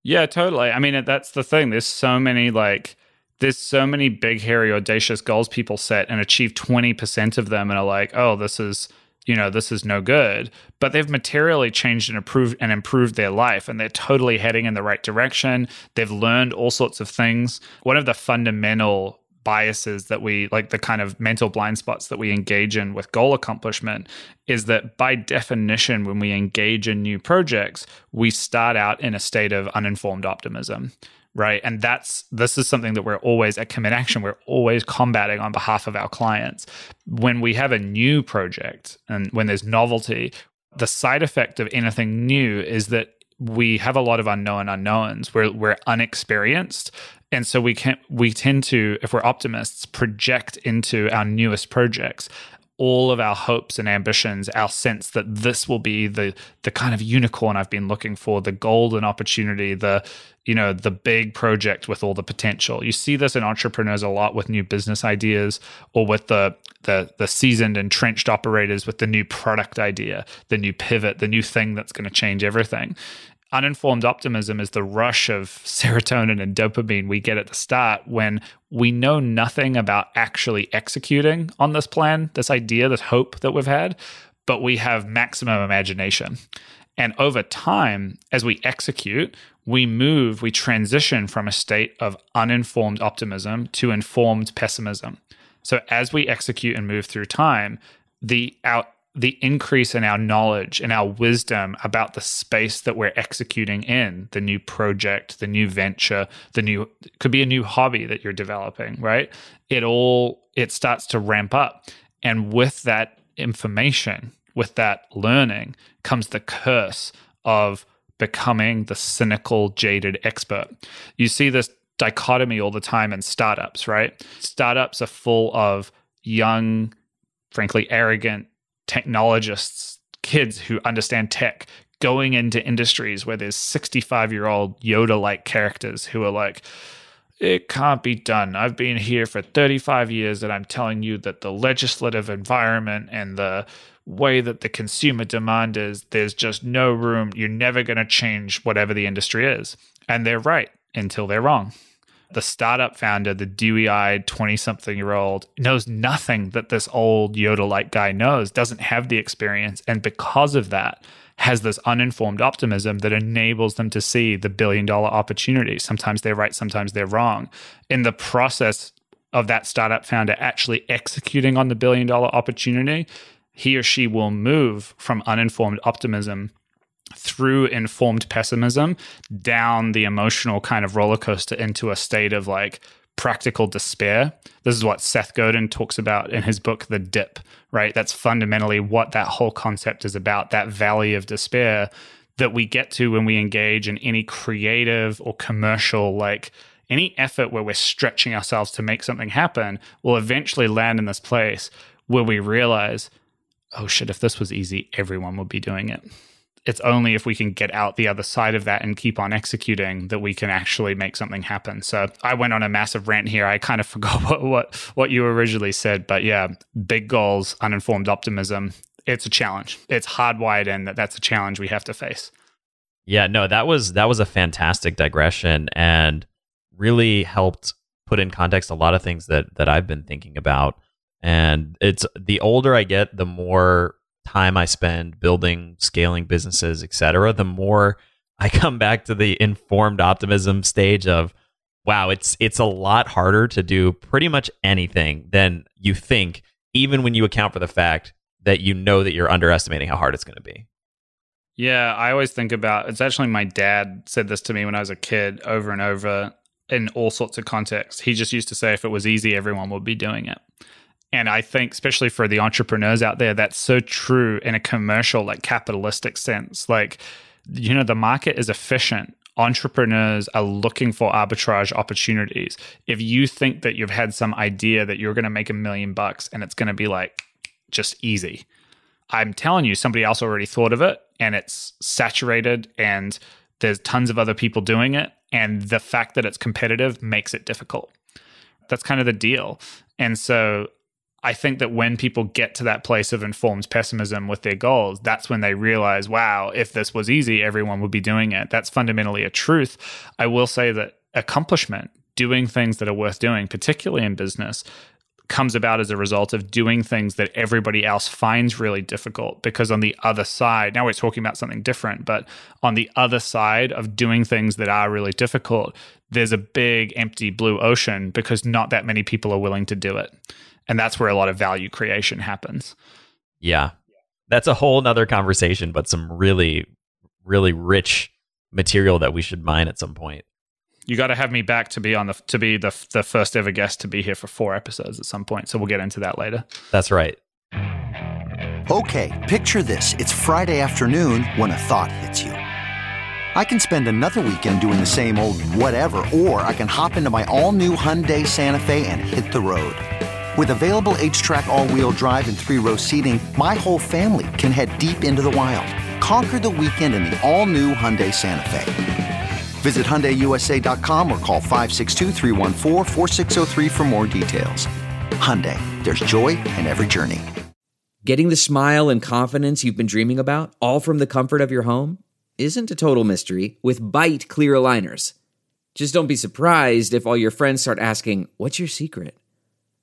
Yeah, totally. I mean, that's the thing. There's so many like there's so many big hairy audacious goals people set and achieve 20% of them and are like, "Oh, this is you know this is no good. But they've materially changed and improved and improved their life and they're totally heading in the right direction. They've learned all sorts of things. One of the fundamental biases that we like the kind of mental blind spots that we engage in with goal accomplishment is that by definition when we engage in new projects we start out in a state of uninformed optimism right? And that's this is something that we're always at commit action we're always combating on behalf of our clients. When we have a new project and when there's novelty the side effect of anything new is that we have a lot of unknown unknowns. We're, we're unexperienced. And so we can we tend to if we're optimists project into our newest projects all of our hopes and ambitions, our sense that this will be the the kind of unicorn I've been looking for, the golden opportunity, the you know the big project with all the potential. You see this in entrepreneurs a lot with new business ideas, or with the the the seasoned entrenched operators with the new product idea, the new pivot, the new thing that's going to change everything uninformed optimism is the rush of serotonin and dopamine we get at the start when we know nothing about actually executing on this plan, this idea, this hope that we've had, but we have maximum imagination. And over time, as we execute, we move, we transition from a state of uninformed optimism to informed pessimism. So as we execute and move through time, the our the increase in our knowledge and our wisdom about the space that we're executing in the new project the new venture the new could be a new hobby that you're developing right? It all it starts to ramp up. And with that information with that learning comes the curse of becoming the cynical jaded expert. You see this dichotomy all the time in startups right? Startups are full of young frankly arrogant technologists, kids who understand tech, going into industries where there's 65 year old Yoda like characters who are like, it can't be done. I've been here for 35 years and I'm telling you that the legislative environment and the way that the consumer demand is, there's just no room. You're never going to change whatever the industry is. And they're right until they're wrong the startup founder, the dewy eyed 20 something year old, knows nothing that this old Yoda like guy knows, doesn't have the experience. And because of that, has this uninformed optimism that enables them to see the billion dollar opportunity. Sometimes they're right, sometimes they're wrong. In the process of that startup founder actually executing on the billion dollar opportunity, he or she will move from uninformed optimism through informed pessimism down the emotional kind of roller coaster into a state of like practical despair. This is what Seth Godin talks about in his book, The Dip, right? That's fundamentally what that whole concept is about that valley of despair that we get to when we engage in any creative or commercial, like any effort where we're stretching ourselves to make something happen, will eventually land in this place where we realize, oh shit, if this was easy, everyone would be doing it it's only if we can get out the other side of that and keep on executing that we can actually make something happen. So I went on a massive rant here. I kind of forgot what what, what you originally said, but yeah, big goals, uninformed optimism. It's a challenge. It's hardwired in that that's a challenge we have to face. Yeah, no, that was that was a fantastic digression and really helped put in context a lot of things that that I've been thinking about. And it's the older I get, the more time I spend building, scaling businesses, etc., the more I come back to the informed optimism stage of wow, it's it's a lot harder to do pretty much anything than you think, even when you account for the fact that you know that you're underestimating how hard it's going to be. Yeah, I always think about it's actually my dad said this to me when I was a kid over and over in all sorts of contexts. He just used to say if it was easy, everyone would be doing it. And I think, especially for the entrepreneurs out there, that's so true in a commercial, like capitalistic sense. Like, you know, the market is efficient. Entrepreneurs are looking for arbitrage opportunities. If you think that you've had some idea that you're going to make a million bucks and it's going to be like just easy, I'm telling you, somebody else already thought of it and it's saturated and there's tons of other people doing it. And the fact that it's competitive makes it difficult that's kind of the deal. And so I think that when people get to that place of informed pessimism with their goals, that's when they realize, wow, if this was easy, everyone would be doing it. That's fundamentally a truth. I will say that accomplishment, doing things that are worth doing, particularly in business, comes about as a result of doing things that everybody else finds really difficult. Because on the other side, now we're talking about something different, but on the other side of doing things that are really difficult, there's a big empty blue ocean because not that many people are willing to do it. And that's where a lot of value creation happens. Yeah. That's a whole nother conversation, but some really, really rich material that we should mine at some point. You got to have me back to be on the to be the the first ever guest to be here for four episodes at some point. So we'll get into that later. That's right. Okay, picture this: it's Friday afternoon when a thought hits you. I can spend another weekend doing the same old whatever, or I can hop into my all-new Hyundai Santa Fe and hit the road. With available HTRAC all-wheel drive and three-row seating, my whole family can head deep into the wild. Conquer the weekend in the all-new Hyundai Santa Fe. Visit HyundaiUSA.com or call 562 for more details. Hyundai, there's joy in every journey. Getting the smile and confidence you've been dreaming about, all from the comfort of your home, isn't a total mystery with Byte clear aligners. Just don't be surprised if all your friends start asking, What's your secret?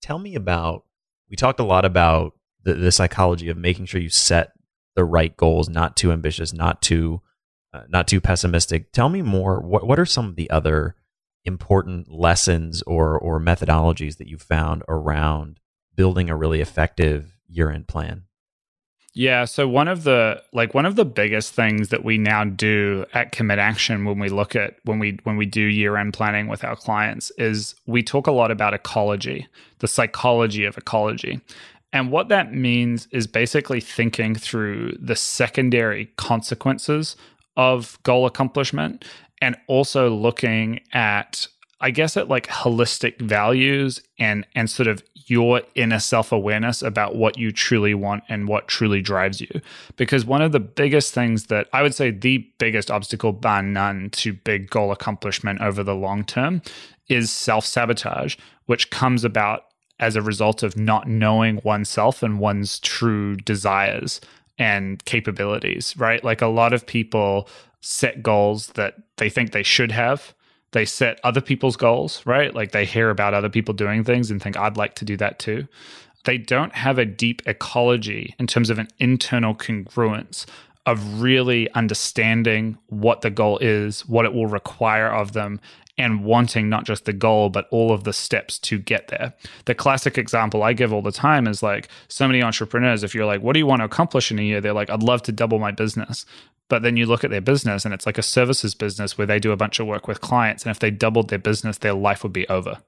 tell me about we talked a lot about the, the psychology of making sure you set the right goals, not too ambitious, not too uh, not too pessimistic. Tell me more. What what are some of the other important lessons or or methodologies that you found around building a really effective year end plan? Yeah, so one of the like one of the biggest things that we now do at Commit Action when we look at when we when we do year-end planning with our clients is we talk a lot about ecology, the psychology of ecology. And what that means is basically thinking through the secondary consequences of goal accomplishment and also looking at I guess at like holistic values and and sort of your inner self-awareness about what you truly want and what truly drives you. Because one of the biggest things that I would say the biggest obstacle bar none to big goal accomplishment over the long term is self-sabotage, which comes about as a result of not knowing oneself and one's true desires and capabilities, right? Like a lot of people set goals that they think they should have they set other people's goals, right? Like they hear about other people doing things and think, I'd like to do that too. They don't have a deep ecology in terms of an internal congruence of really understanding what the goal is, what it will require of them, and wanting not just the goal, but all of the steps to get there. The classic example I give all the time is like so many entrepreneurs, if you're like, what do you want to accomplish in a year? They're like, I'd love to double my business. But then you look at their business and it's like a services business where they do a bunch of work with clients. And if they doubled their business, their life would be over.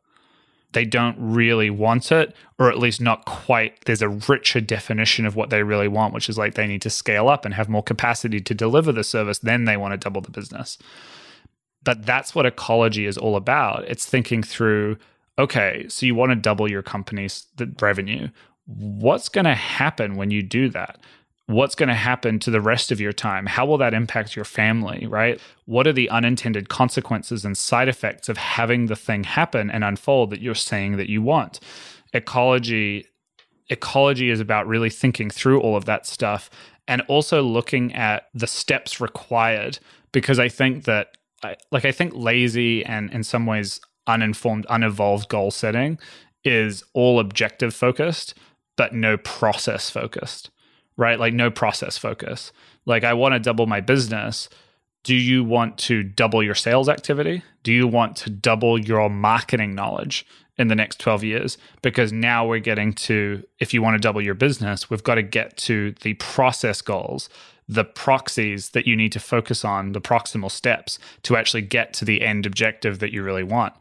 They don't really want it, or at least not quite. There's a richer definition of what they really want, which is like they need to scale up and have more capacity to deliver the service. Then they want to double the business. But that's what ecology is all about. It's thinking through okay, so you want to double your company's revenue. What's going to happen when you do that? what's going to happen to the rest of your time? How will that impact your family, right? What are the unintended consequences and side effects of having the thing happen and unfold that you're saying that you want? Ecology ecology is about really thinking through all of that stuff and also looking at the steps required because I think that like I think lazy and in some ways uninformed unevolved goal setting is all objective focused but no process focused right? Like no process focus. Like I want to double my business. Do you want to double your sales activity? Do you want to double your marketing knowledge in the next 12 years? Because now we're getting to, if you want to double your business, we've got to get to the process goals, the proxies that you need to focus on, the proximal steps to actually get to the end objective that you really want.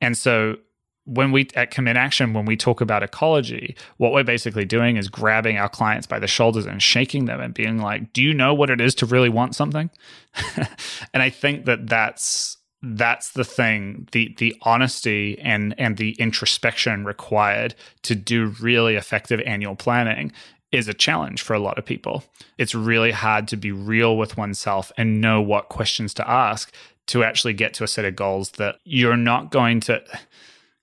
And so when we at commit action when we talk about ecology what we're basically doing is grabbing our clients by the shoulders and shaking them and being like do you know what it is to really want something and i think that that's that's the thing the the honesty and and the introspection required to do really effective annual planning is a challenge for a lot of people it's really hard to be real with oneself and know what questions to ask to actually get to a set of goals that you're not going to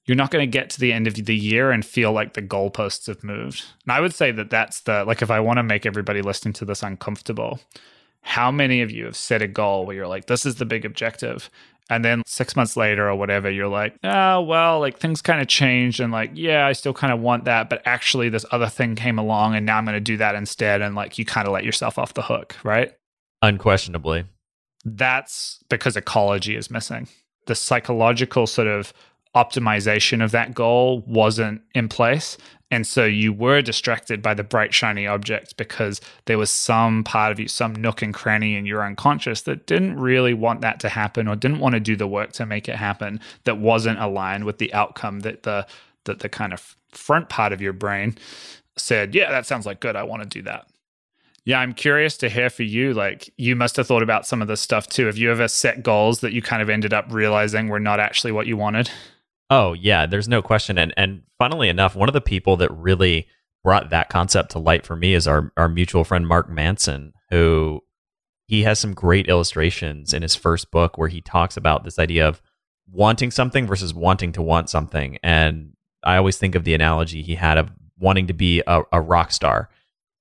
you're not going to get to the end of the year and feel like the goalposts have moved. And I would say that that's the like if I want to make everybody listening to this uncomfortable, how many of you have set a goal where you're like, this is the big objective? And then six months later or whatever, you're like, oh, well, like things kind of changed. And like, yeah, I still kind of want that. But actually, this other thing came along and now I'm going to do that instead. And like, you kind of let yourself off the hook, right? Unquestionably. That's because ecology is missing. The psychological sort of optimization of that goal wasn't in place. And so you were distracted by the bright, shiny object because there was some part of you, some nook and cranny in your unconscious that didn't really want that to happen or didn't want to do the work to make it happen that wasn't aligned with the outcome that the that the kind of front part of your brain said, Yeah, that sounds like good. I want to do that. Yeah, I'm curious to hear for you. Like, you must have thought about some of this stuff too. Have you ever set goals that you kind of ended up realizing were not actually what you wanted? Oh yeah, there's no question. And and funnily enough, one of the people that really brought that concept to light for me is our our mutual friend Mark Manson, who he has some great illustrations in his first book where he talks about this idea of wanting something versus wanting to want something. And I always think of the analogy he had of wanting to be a, a rock star.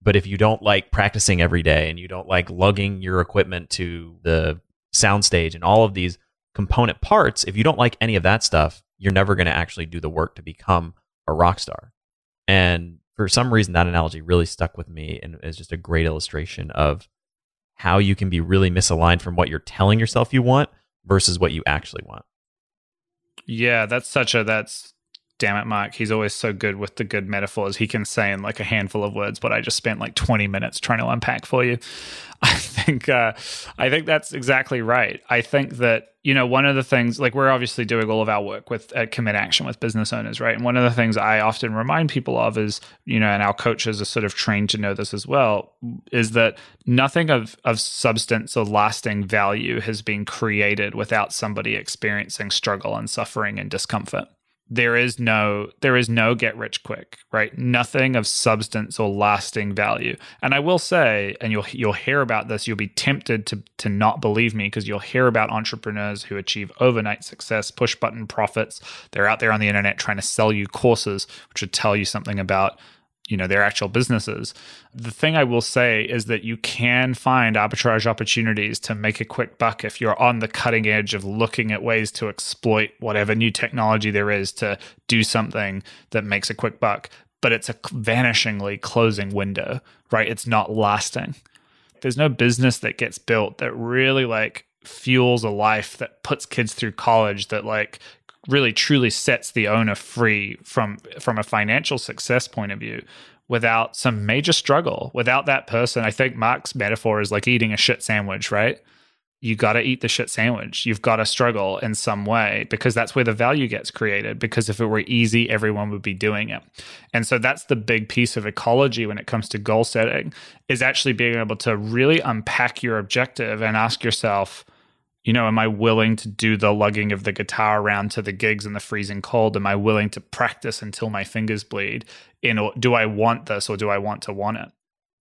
But if you don't like practicing every day and you don't like lugging your equipment to the soundstage and all of these component parts, if you don't like any of that stuff, you're never going to actually do the work to become a rock star. And for some reason, that analogy really stuck with me and is just a great illustration of how you can be really misaligned from what you're telling yourself you want versus what you actually want. Yeah, that's such a that's damn it, Mark. He's always so good with the good metaphors. He can say in like a handful of words, but I just spent like 20 minutes trying to unpack for you. I think uh, I think that's exactly right. I think that you know one of the things like we're obviously doing all of our work with at commit action with business owners, right? And one of the things I often remind people of is you know, and our coaches are sort of trained to know this as well, is that nothing of of substance or lasting value has been created without somebody experiencing struggle and suffering and discomfort there is no there is no get rich quick right? Nothing of substance or lasting value. And i will say and you'll you'll hear about this you'll be tempted to to not believe me because you'll hear about entrepreneurs who achieve overnight success push button profits. They're out there on the internet trying to sell you courses which would tell you something about you know their actual businesses. The thing i will say is that you can find arbitrage opportunities to make a quick buck if you're on the cutting edge of looking at ways to exploit whatever new technology there is to do something that makes a quick buck. But it's a vanishingly closing window right? It's not lasting. There's no business that gets built that really like fuels a life that puts kids through college that like really truly sets the owner free from from a financial success point of view without some major struggle without that person. I think mark's metaphor is like eating a shit sandwich right? You got to eat the shit sandwich. You've got to struggle in some way because that's where the value gets created because if it were easy everyone would be doing it. And so that's the big piece of ecology when it comes to goal setting is actually being able to really unpack your objective and ask yourself you know, am I willing to do the lugging of the guitar around to the gigs in the freezing cold? Am I willing to practice until my fingers bleed? In or do I want this or do I want to want it?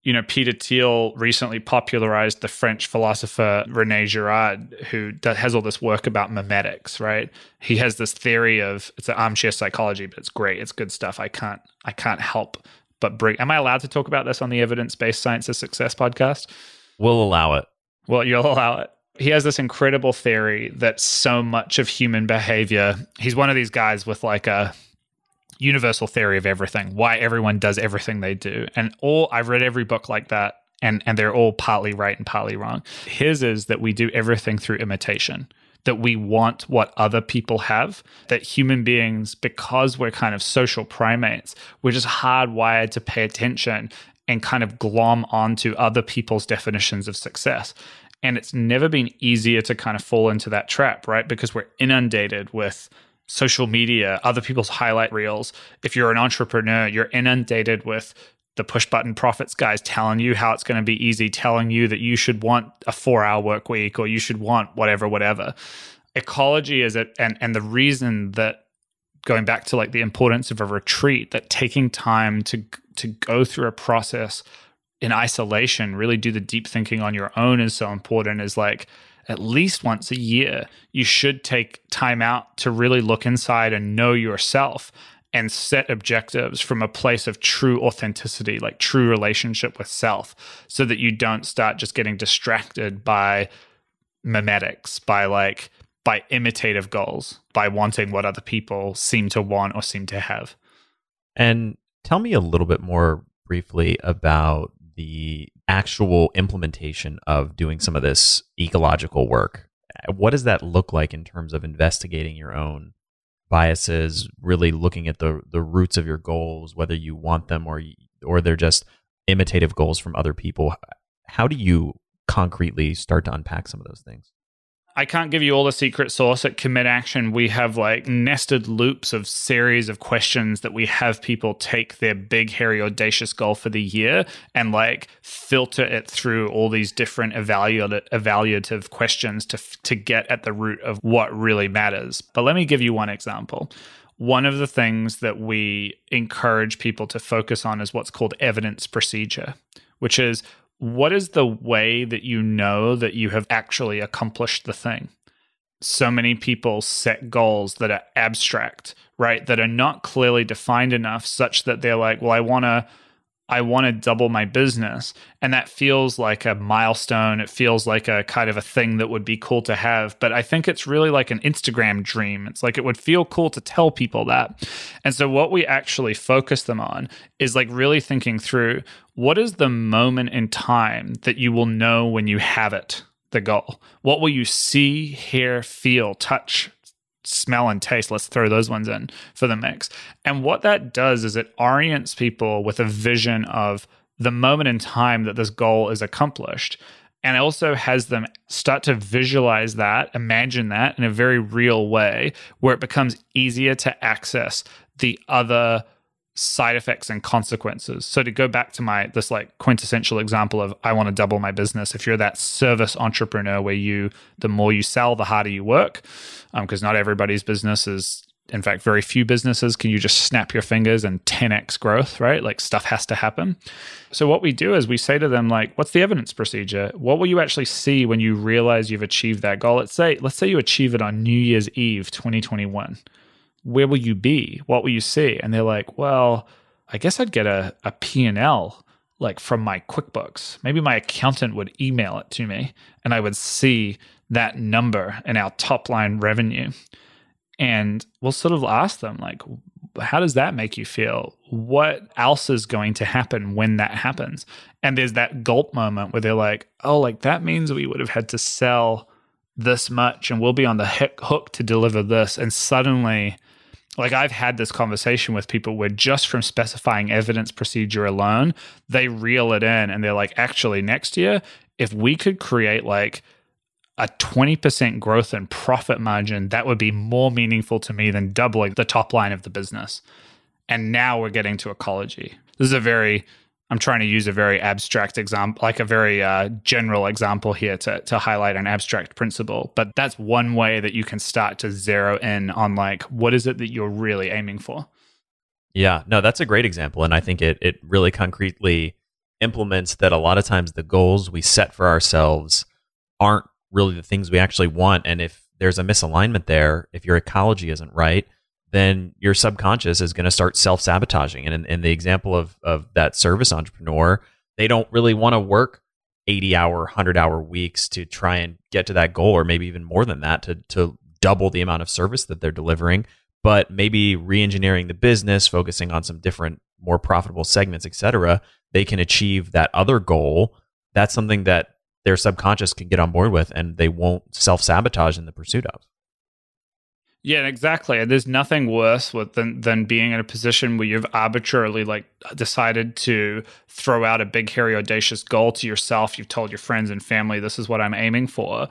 You know, Peter Thiel recently popularized the French philosopher Rene Girard, who has all this work about memetics. Right? He has this theory of it's an armchair psychology, but it's great. It's good stuff. I can't I can't help but bring. Am I allowed to talk about this on the Evidence Based Science of Success podcast? We'll allow it. Well, you'll allow it he has this incredible theory that so much of human behavior, he's one of these guys with like a universal theory of everything, why everyone does everything they do. And all I've read every book like that and and they're all partly right and partly wrong. His is that we do everything through imitation. That we want what other people have, that human beings, because we're kind of social primates, we're just hardwired to pay attention and kind of glom onto other people's definitions of success. And it's never been easier to kind of fall into that trap, right? Because we're inundated with social media, other people's highlight reels. If you're an entrepreneur, you're inundated with the push button profits guys telling you how it's going to be easy, telling you that you should want a four hour work week or you should want whatever, whatever. Ecology is it, and and the reason that going back to like the importance of a retreat, that taking time to to go through a process in isolation, really do the deep thinking on your own is so important. Is like at least once a year, you should take time out to really look inside and know yourself and set objectives from a place of true authenticity, like true relationship with self, so that you don't start just getting distracted by memetics, by like, by imitative goals, by wanting what other people seem to want or seem to have. And tell me a little bit more briefly about the actual implementation of doing some of this ecological work. Uh, what does that look like in terms of investigating your own biases, really looking at the the roots of your goals, whether you want them or or they're just imitative goals from other people. How do you concretely start to unpack some of those things? I can't give you all the secret sauce at Commit Action. We have like nested loops of series of questions that we have people take their big, hairy, audacious goal for the year and like filter it through all these different evaluative, evaluative questions to, to get at the root of what really matters. But let me give you one example. One of the things that we encourage people to focus on is what's called evidence procedure, which is what is the way that you know that you have actually accomplished the thing? So many people set goals that are abstract, right? That are not clearly defined enough such that they're like, well, I want to I want to double my business. And that feels like a milestone. It feels like a kind of a thing that would be cool to have. But I think it's really like an Instagram dream. It's like it would feel cool to tell people that. And so, what we actually focus them on is like really thinking through what is the moment in time that you will know when you have it, the goal? What will you see, hear, feel, touch, smell and taste. Let's throw those ones in for the mix. And what that does is it orients people with a vision of the moment in time that this goal is accomplished. And also has them start to visualize that, imagine that in a very real way, where it becomes easier to access the other side effects and consequences. So to go back to my this like quintessential example of I want to double my business. If you're that service entrepreneur where you the more you sell, the harder you work, because um, not everybody's business is. In fact, very few businesses can you just snap your fingers and 10x growth, right? Like stuff has to happen. So what we do is we say to them like, what's the evidence procedure? What will you actually see when you realize you've achieved that goal? Let's say let's say you achieve it on New Year's Eve 2021 where will you be? What will you see? And they're like, well, I guess I'd get a, a P&L like from my QuickBooks. Maybe my accountant would email it to me and I would see that number in our top line revenue. And we'll sort of ask them, like, how does that make you feel? What else is going to happen when that happens? And there's that gulp moment where they're like, oh, like that means we would have had to sell this much and we'll be on the hook to deliver this. And suddenly like I've had this conversation with people where just from specifying evidence procedure alone, they reel it in and they're like, actually, next year, if we could create like a 20% growth in profit margin, that would be more meaningful to me than doubling the top line of the business. And now we're getting to ecology. This is a very I'm trying to use a very abstract example, like a very uh, general example here to, to highlight an abstract principle. But that's one way that you can start to zero in on like, what is it that you're really aiming for? Yeah, no, that's a great example. And I think it, it really concretely implements that a lot of times the goals we set for ourselves aren't really the things we actually want. And if there's a misalignment there, if your ecology isn't right, then your subconscious is going to start self sabotaging. And in, in, the example of, of that service entrepreneur, they don't really want to work 80 hour, 100 hour weeks to try and get to that goal, or maybe even more than that to, to double the amount of service that they're delivering. But maybe re engineering the business, focusing on some different, more profitable segments, et cetera, they can achieve that other goal. That's something that their subconscious can get on board with and they won't self sabotage in the pursuit of. Yeah, exactly. And there's nothing worse with than than being in a position where you've arbitrarily like decided to throw out a big hairy audacious goal to yourself. You've told your friends and family this is what I'm aiming for.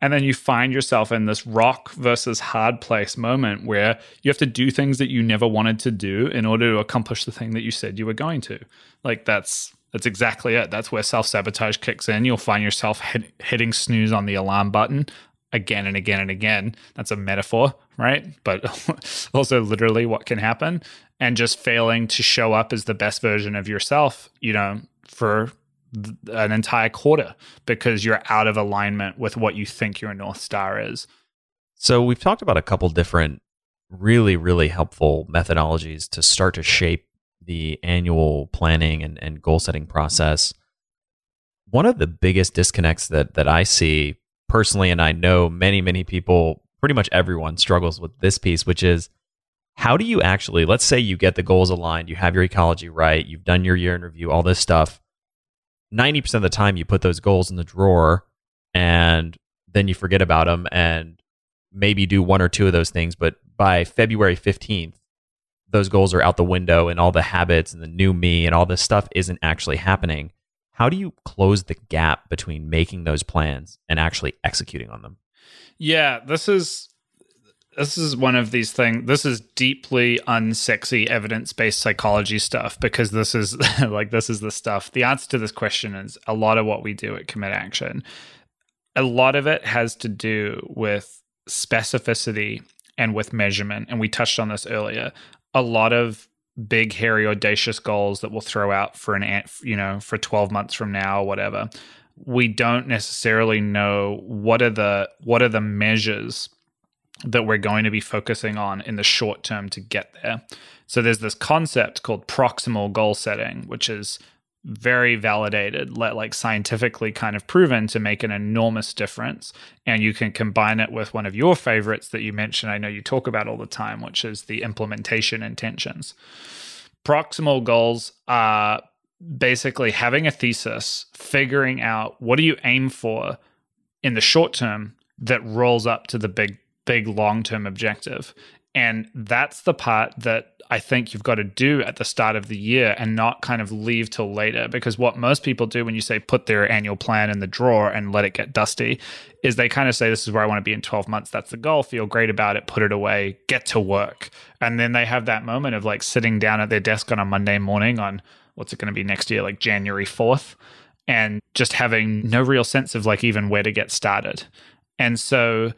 And then you find yourself in this rock versus hard place moment where you have to do things that you never wanted to do in order to accomplish the thing that you said you were going to. Like that's that's exactly it. That's where self sabotage kicks in. You'll find yourself hit, hitting snooze on the alarm button again and again and again. That's a metaphor, right? But also literally what can happen and just failing to show up as the best version of yourself, you know, for an entire quarter because you're out of alignment with what you think your North Star is. So we've talked about a couple different really, really helpful methodologies to start to shape the annual planning and, and goal setting process. One of the biggest disconnects that that I see personally, and I know many, many people, pretty much everyone struggles with this piece, which is how do you actually, let's say you get the goals aligned, you have your ecology right, you've done your year in review, all this stuff. 90% of the time, you put those goals in the drawer and then you forget about them and maybe do one or two of those things. But by February 15th, those goals are out the window and all the habits and the new me and all this stuff isn't actually happening. How do you close the gap between making those plans and actually executing on them? Yeah, this is this is one of these things this is deeply unsexy evidence-based psychology stuff because this is like this is the stuff. The answer to this question is a lot of what we do at commit action. A lot of it has to do with specificity and with measurement and we touched on this earlier. A lot of big hairy audacious goals that we'll throw out for an ant you know for 12 months from now or whatever we don't necessarily know what are the what are the measures that we're going to be focusing on in the short term to get there. So there's this concept called proximal goal setting, which is very validated, like scientifically kind of proven to make an enormous difference. And you can combine it with one of your favorites that you mentioned, I know you talk about all the time, which is the implementation intentions. Proximal goals are basically having a thesis, figuring out what do you aim for in the short term that rolls up to the big big long term objective. And that's the part that I think you've got to do at the start of the year and not kind of leave till later. Because what most people do when you say put their annual plan in the drawer and let it get dusty is they kind of say, This is where I want to be in 12 months. That's the goal. Feel great about it. Put it away. Get to work. And then they have that moment of like sitting down at their desk on a Monday morning on what's it going to be next year, like January 4th, and just having no real sense of like even where to get started. And so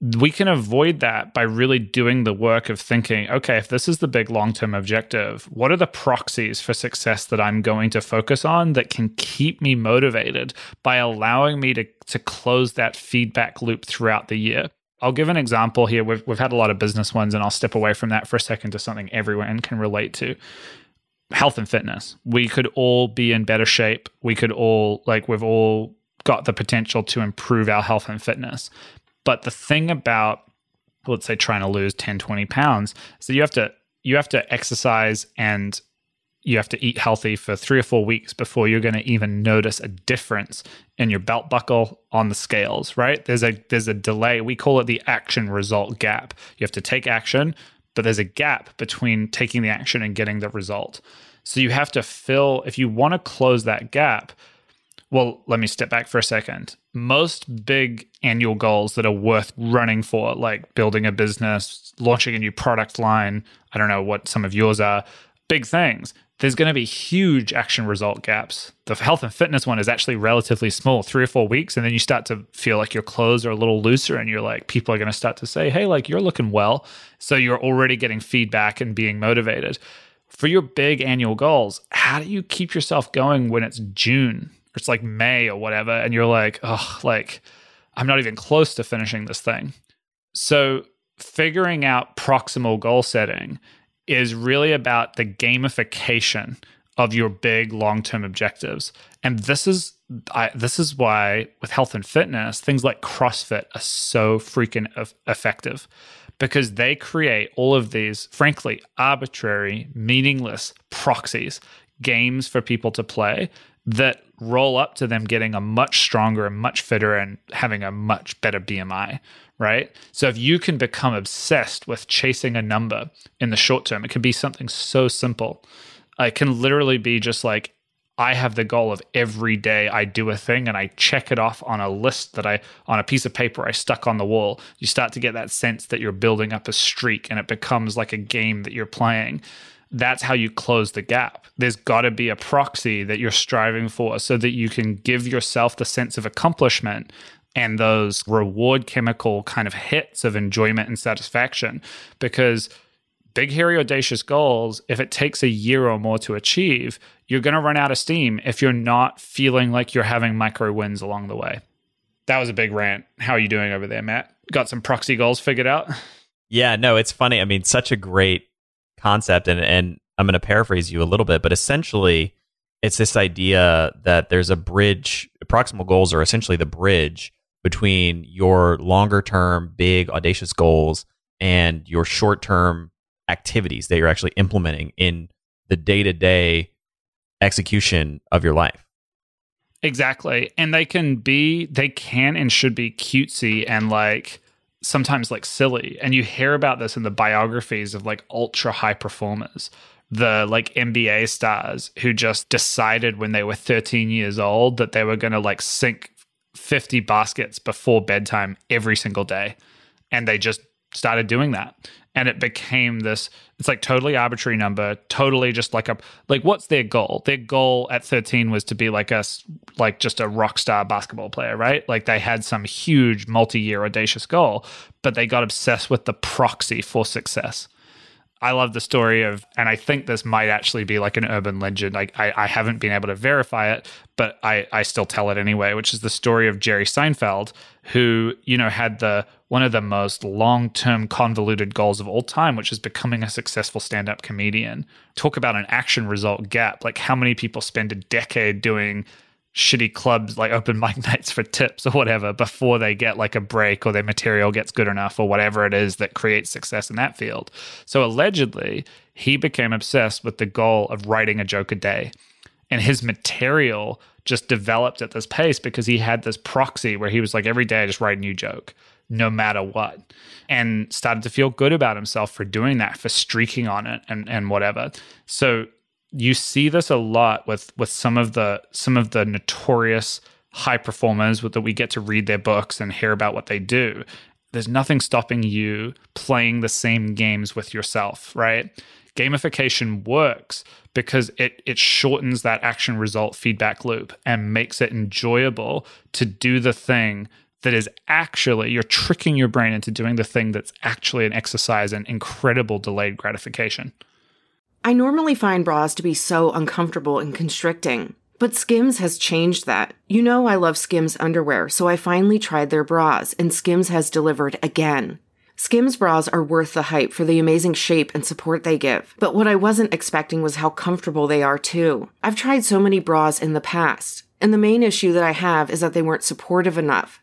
we can avoid that by really doing the work of thinking, okay, if this is the big long term objective, what are the proxies for success that I'm going to focus on that can keep me motivated by allowing me to, to close that feedback loop throughout the year? I'll give an example here. We've, we've had a lot of business ones, and I'll step away from that for a second to something everyone can relate to health and fitness. We could all be in better shape. We could all, like, we've all got the potential to improve our health and fitness. But the thing about let's say trying to lose 10 20 pounds so you have to you have to exercise and you have to eat healthy for three or four weeks before you're going to even notice a difference in your belt buckle on the scales right? There's a there's a delay. We call it the action result gap. You have to take action but there's a gap between taking the action and getting the result. So you have to fill if you want to close that gap well, let me step back for a second. Most big annual goals that are worth running for, like building a business, launching a new product line, I don't know what some of yours are, big things. There's going to be huge action result gaps. The health and fitness one is actually relatively small, three or four weeks. And then you start to feel like your clothes are a little looser and you're like, people are going to start to say, hey, like you're looking well. So you're already getting feedback and being motivated. For your big annual goals, how do you keep yourself going when it's June? It's like May or whatever, and you're like, oh, like I'm not even close to finishing this thing. So figuring out proximal goal setting is really about the gamification of your big long-term objectives. And this is I, this is why with health and fitness, things like CrossFit are so freaking effective because they create all of these, frankly, arbitrary, meaningless proxies, games for people to play that roll up to them getting a much stronger and much fitter and having a much better BMI, right? So if you can become obsessed with chasing a number in the short term, it can be something so simple. It can literally be just like I have the goal of every day I do a thing and I check it off on a list that I, on a piece of paper I stuck on the wall. You start to get that sense that you're building up a streak and it becomes like a game that you're playing. That's how you close the gap. There's got to be a proxy that you're striving for so that you can give yourself the sense of accomplishment and those reward chemical kind of hits of enjoyment and satisfaction. Because big, hairy, audacious goals, if it takes a year or more to achieve, you're going to run out of steam if you're not feeling like you're having micro wins along the way. That was a big rant. How are you doing over there, Matt? Got some proxy goals figured out? Yeah, no, it's funny. I mean, such a great concept, and and I'm going to paraphrase you a little bit, but essentially, it's this idea that there's a bridge. Proximal goals are essentially the bridge between your longer term, big, audacious goals and your short term activities that you're actually implementing in the day to day execution of your life. Exactly. And they can be, they can and should be cutesy and like sometimes like silly. And you hear about this in the biographies of like ultra high performers, the like NBA stars who just decided when they were 13 years old that they were going to like sink 50 baskets before bedtime every single day. And they just started doing that and it became this it's like totally arbitrary number totally just like a like what's their goal? Their goal at 13 was to be like a like just a rock star basketball player right? Like they had some huge multi-year audacious goal but they got obsessed with the proxy for success. I love the story of, and I think this might actually be like an urban legend. Like I, I haven't been able to verify it, but I, I still tell it anyway, which is the story of Jerry Seinfeld, who, you know, had the one of the most long-term convoluted goals of all time, which is becoming a successful stand-up comedian. Talk about an action result gap. Like how many people spend a decade doing shitty clubs like open mic nights for tips or whatever before they get like a break or their material gets good enough or whatever it is that creates success in that field. So allegedly, he became obsessed with the goal of writing a joke a day. And his material just developed at this pace because he had this proxy where he was like every day I just write a new joke no matter what and started to feel good about himself for doing that for streaking on it and and whatever. So you see this a lot with with some of the some of the notorious high performers that we get to read their books and hear about what they do. There's nothing stopping you playing the same games with yourself right? Gamification works because it it shortens that action result feedback loop and makes it enjoyable to do the thing that is actually you're tricking your brain into doing the thing that's actually an exercise and incredible delayed gratification I normally find bras to be so uncomfortable and constricting, but Skims has changed that. You know, I love Skims underwear, so I finally tried their bras, and Skims has delivered again. Skims bras are worth the hype for the amazing shape and support they give, but what I wasn't expecting was how comfortable they are too. I've tried so many bras in the past, and the main issue that I have is that they weren't supportive enough,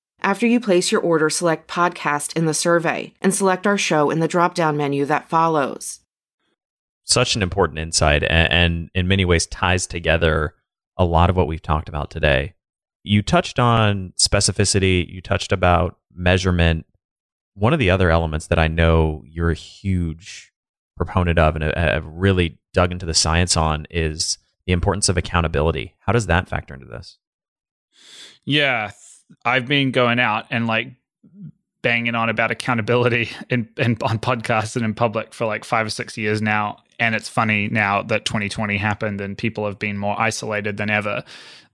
After you place your order, select podcast in the survey and select our show in the drop down menu that follows such an important insight and, and in many ways ties together a lot of what we've talked about today. You touched on specificity, you touched about measurement. One of the other elements that I know you're a huge proponent of and have really dug into the science on is the importance of accountability. How does that factor into this? Yeah, I've been going out and like banging on about accountability in, in, on podcasts and in public for like five or six years now. And it's funny now that 2020 happened and people have been more isolated than ever.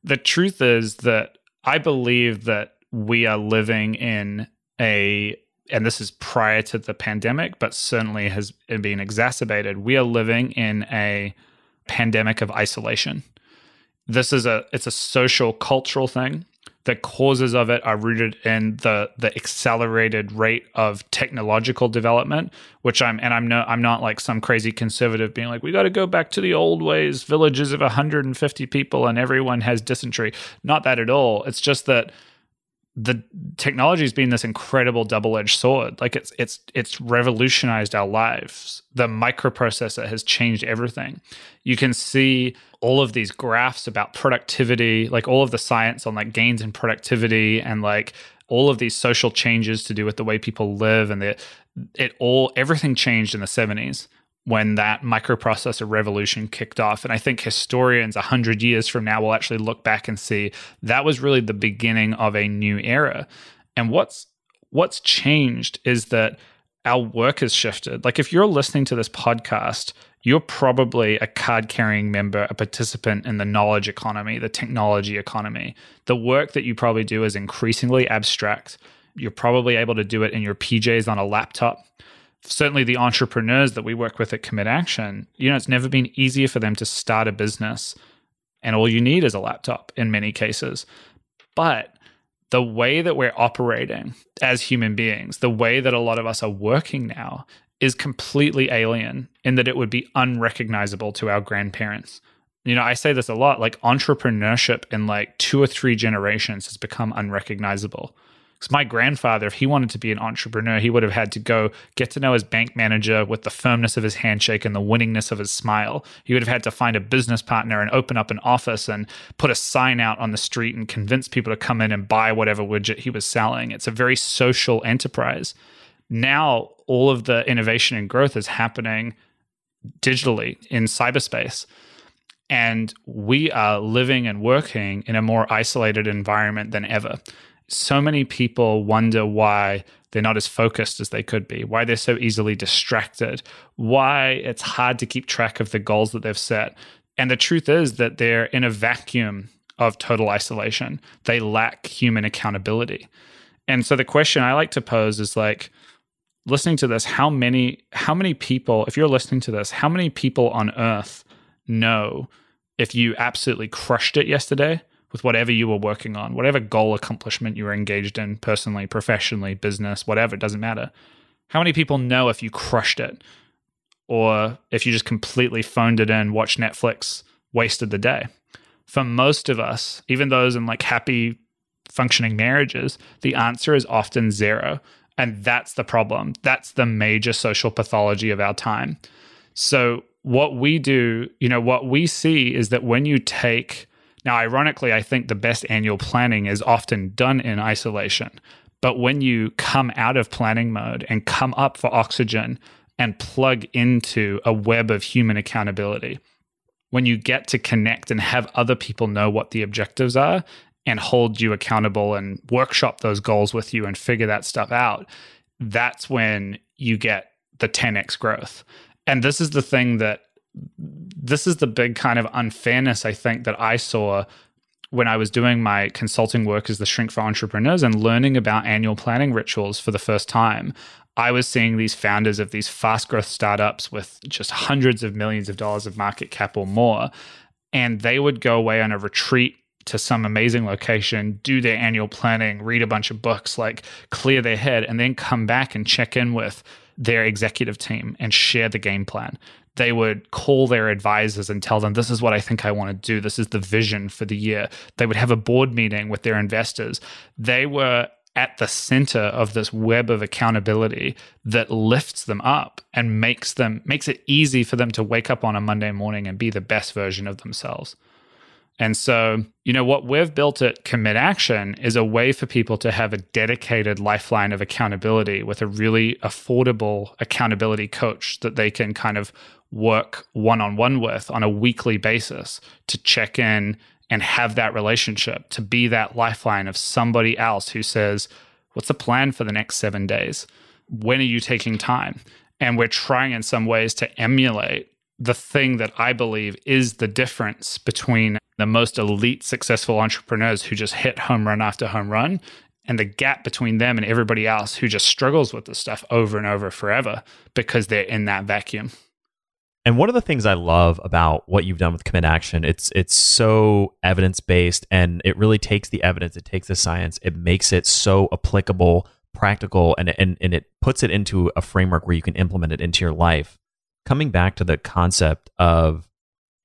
The truth is that I believe that we are living in a, and this is prior to the pandemic, but certainly has been exacerbated. We are living in a pandemic of isolation. This is a, it's a social cultural thing the causes of it are rooted in the the accelerated rate of technological development which i'm and i'm no i'm not like some crazy conservative being like we got to go back to the old ways. Villages of 150 people and everyone has dysentery. Not that at all. It's just that the technology has been this incredible double-edged sword. Like it's it's it's revolutionized our lives. The microprocessor has changed everything. You can see all of these graphs about productivity like all of the science on like gains in productivity and like all of these social changes to do with the way people live and the it all everything changed in the 70s when that microprocessor revolution kicked off. And I think historians 100 years from now will actually look back and see that was really the beginning of a new era. And what's what's changed is that our work has shifted. Like if you're listening to this podcast, you're probably a card carrying member, a participant in the knowledge economy, the technology economy. The work that you probably do is increasingly abstract. You're probably able to do it in your PJs on a laptop certainly the entrepreneurs that we work with at Commit Action, you know, it's never been easier for them to start a business. And all you need is a laptop in many cases. But the way that we're operating as human beings, the way that a lot of us are working now is completely alien in that it would be unrecognizable to our grandparents. You know, I say this a lot like entrepreneurship in like two or three generations has become unrecognizable. Because my grandfather, if he wanted to be an entrepreneur, he would have had to go get to know his bank manager with the firmness of his handshake and the winningness of his smile. He would have had to find a business partner and open up an office and put a sign out on the street and convince people to come in and buy whatever widget he was selling. It's a very social enterprise. Now, all of the innovation and growth is happening digitally in cyberspace. And we are living and working in a more isolated environment than ever so many people wonder why they're not as focused as they could be, why they're so easily distracted, why it's hard to keep track of the goals that they've set. And the truth is that they're in a vacuum of total isolation. They lack human accountability. And so the question I like to pose is like listening to this, how many how many people, if you're listening to this, how many people on earth know if you absolutely crushed it yesterday with whatever you were working on, whatever goal accomplishment you were engaged in personally, professionally, business, whatever, it doesn't matter. How many people know if you crushed it or if you just completely phoned it in, watched Netflix, wasted the day? For most of us, even those in like happy functioning marriages, the answer is often zero. And that's the problem. That's the major social pathology of our time. So, what we do, you know, what we see is that when you take now, ironically, I think the best annual planning is often done in isolation. But when you come out of planning mode and come up for oxygen and plug into a web of human accountability, when you get to connect and have other people know what the objectives are and hold you accountable and workshop those goals with you and figure that stuff out, that's when you get the 10x growth. And this is the thing that this is the big kind of unfairness I think that I saw when I was doing my consulting work as the shrink for entrepreneurs and learning about annual planning rituals for the first time. I was seeing these founders of these fast growth startups with just hundreds of millions of dollars of market cap or more. And they would go away on a retreat to some amazing location, do their annual planning, read a bunch of books, like clear their head, and then come back and check in with their executive team and share the game plan they would call their advisors and tell them, This is what I think I want to do. This is the vision for the year. They would have a board meeting with their investors. They were at the center of this web of accountability that lifts them up and makes them makes it easy for them to wake up on a Monday morning and be the best version of themselves. And so, you know, what we've built at Commit Action is a way for people to have a dedicated lifeline of accountability with a really affordable accountability coach that they can kind of work one on one with on a weekly basis to check in and have that relationship, to be that lifeline of somebody else who says, What's the plan for the next seven days? When are you taking time? And we're trying in some ways to emulate the thing that I believe is the difference between the most elite successful entrepreneurs who just hit home run after home run and the gap between them and everybody else who just struggles with this stuff over and over forever because they're in that vacuum. And one of the things I love about what you've done with commit action, it's it's so evidence based and it really takes the evidence, it takes the science, it makes it so applicable, practical, and and, and it puts it into a framework where you can implement it into your life. Coming back to the concept of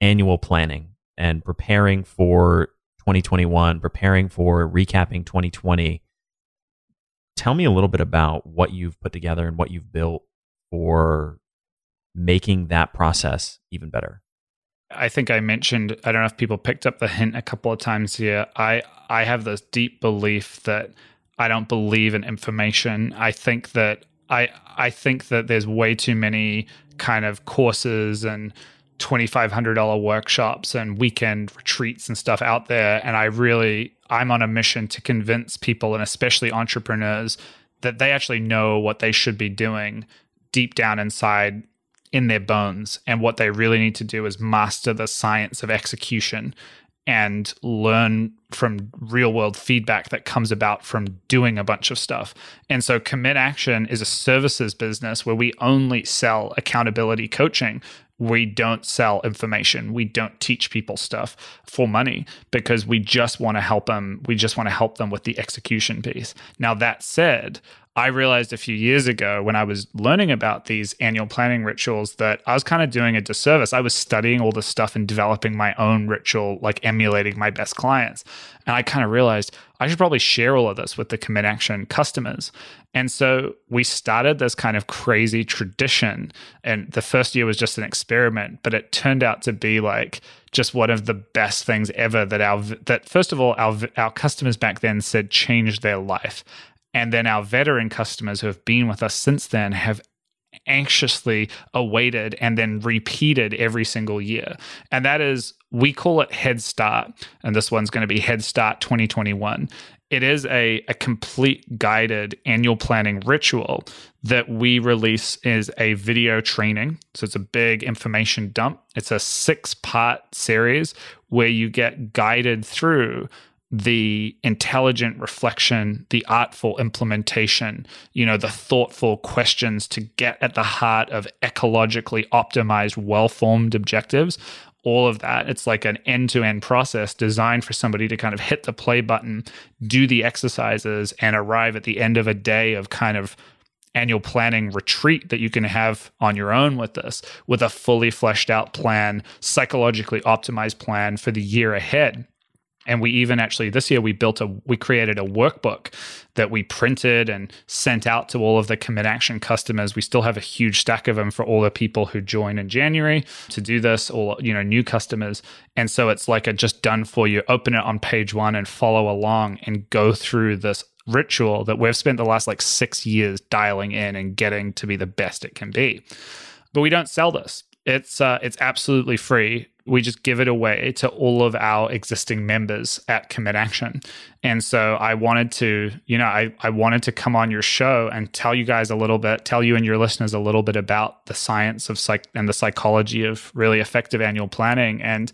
annual planning and preparing for 2021, preparing for recapping 2020. Tell me a little bit about what you've put together and what you've built for making that process even better. I think I mentioned, I don't know if people picked up the hint a couple of times here. I I have this deep belief that I don't believe in information. I think that I I think that there's way too many kind of courses and $2500 workshops and weekend retreats and stuff out there and I really I'm on a mission to convince people and especially entrepreneurs that they actually know what they should be doing deep down inside in their bones. And what they really need to do is master the science of execution and learn from real world feedback that comes about from doing a bunch of stuff. And so Commit Action is a services business where we only sell accountability coaching. We don't sell information. We don't teach people stuff for money because we just want to help them. We just want to help them with the execution piece. Now, that said, I realized a few years ago when I was learning about these annual planning rituals that I was kind of doing a disservice. I was studying all this stuff and developing my own ritual, like emulating my best clients. And I kind of realized I should probably share all of this with the commit action customers. And so we started this kind of crazy tradition. And the first year was just an experiment, but it turned out to be like just one of the best things ever that our that first of all our our customers back then said changed their life and then our veteran customers who have been with us since then have anxiously awaited and then repeated every single year. And that is, we call it Head Start. And this one's going to be Head Start 2021. It is a, a complete guided annual planning ritual that we release is a video training. So it's a big information dump. It's a six part series where you get guided through the intelligent reflection, the artful implementation, you know, the thoughtful questions to get at the heart of ecologically optimized, well formed objectives, all of that. It's like an end to end process designed for somebody to kind of hit the play button, do the exercises, and arrive at the end of a day of kind of annual planning retreat that you can have on your own with this, with a fully fleshed out plan, psychologically optimized plan for the year ahead and we even actually this year we built a we created a workbook that we printed and sent out to all of the commit action customers. We still have a huge stack of them for all the people who join in january to do this or you know new customers. And so it's like a just done for you. Open it on page one and follow along and go through this ritual that we've spent the last like six years dialing in and getting to be the best it can be. But we don't sell this it's uh, it's absolutely free we just give it away to all of our existing members at Commit Action. And so I wanted to, you know, I, I wanted to come on your show and tell you guys a little bit, tell you and your listeners a little bit about the science of psych and the psychology of really effective annual planning and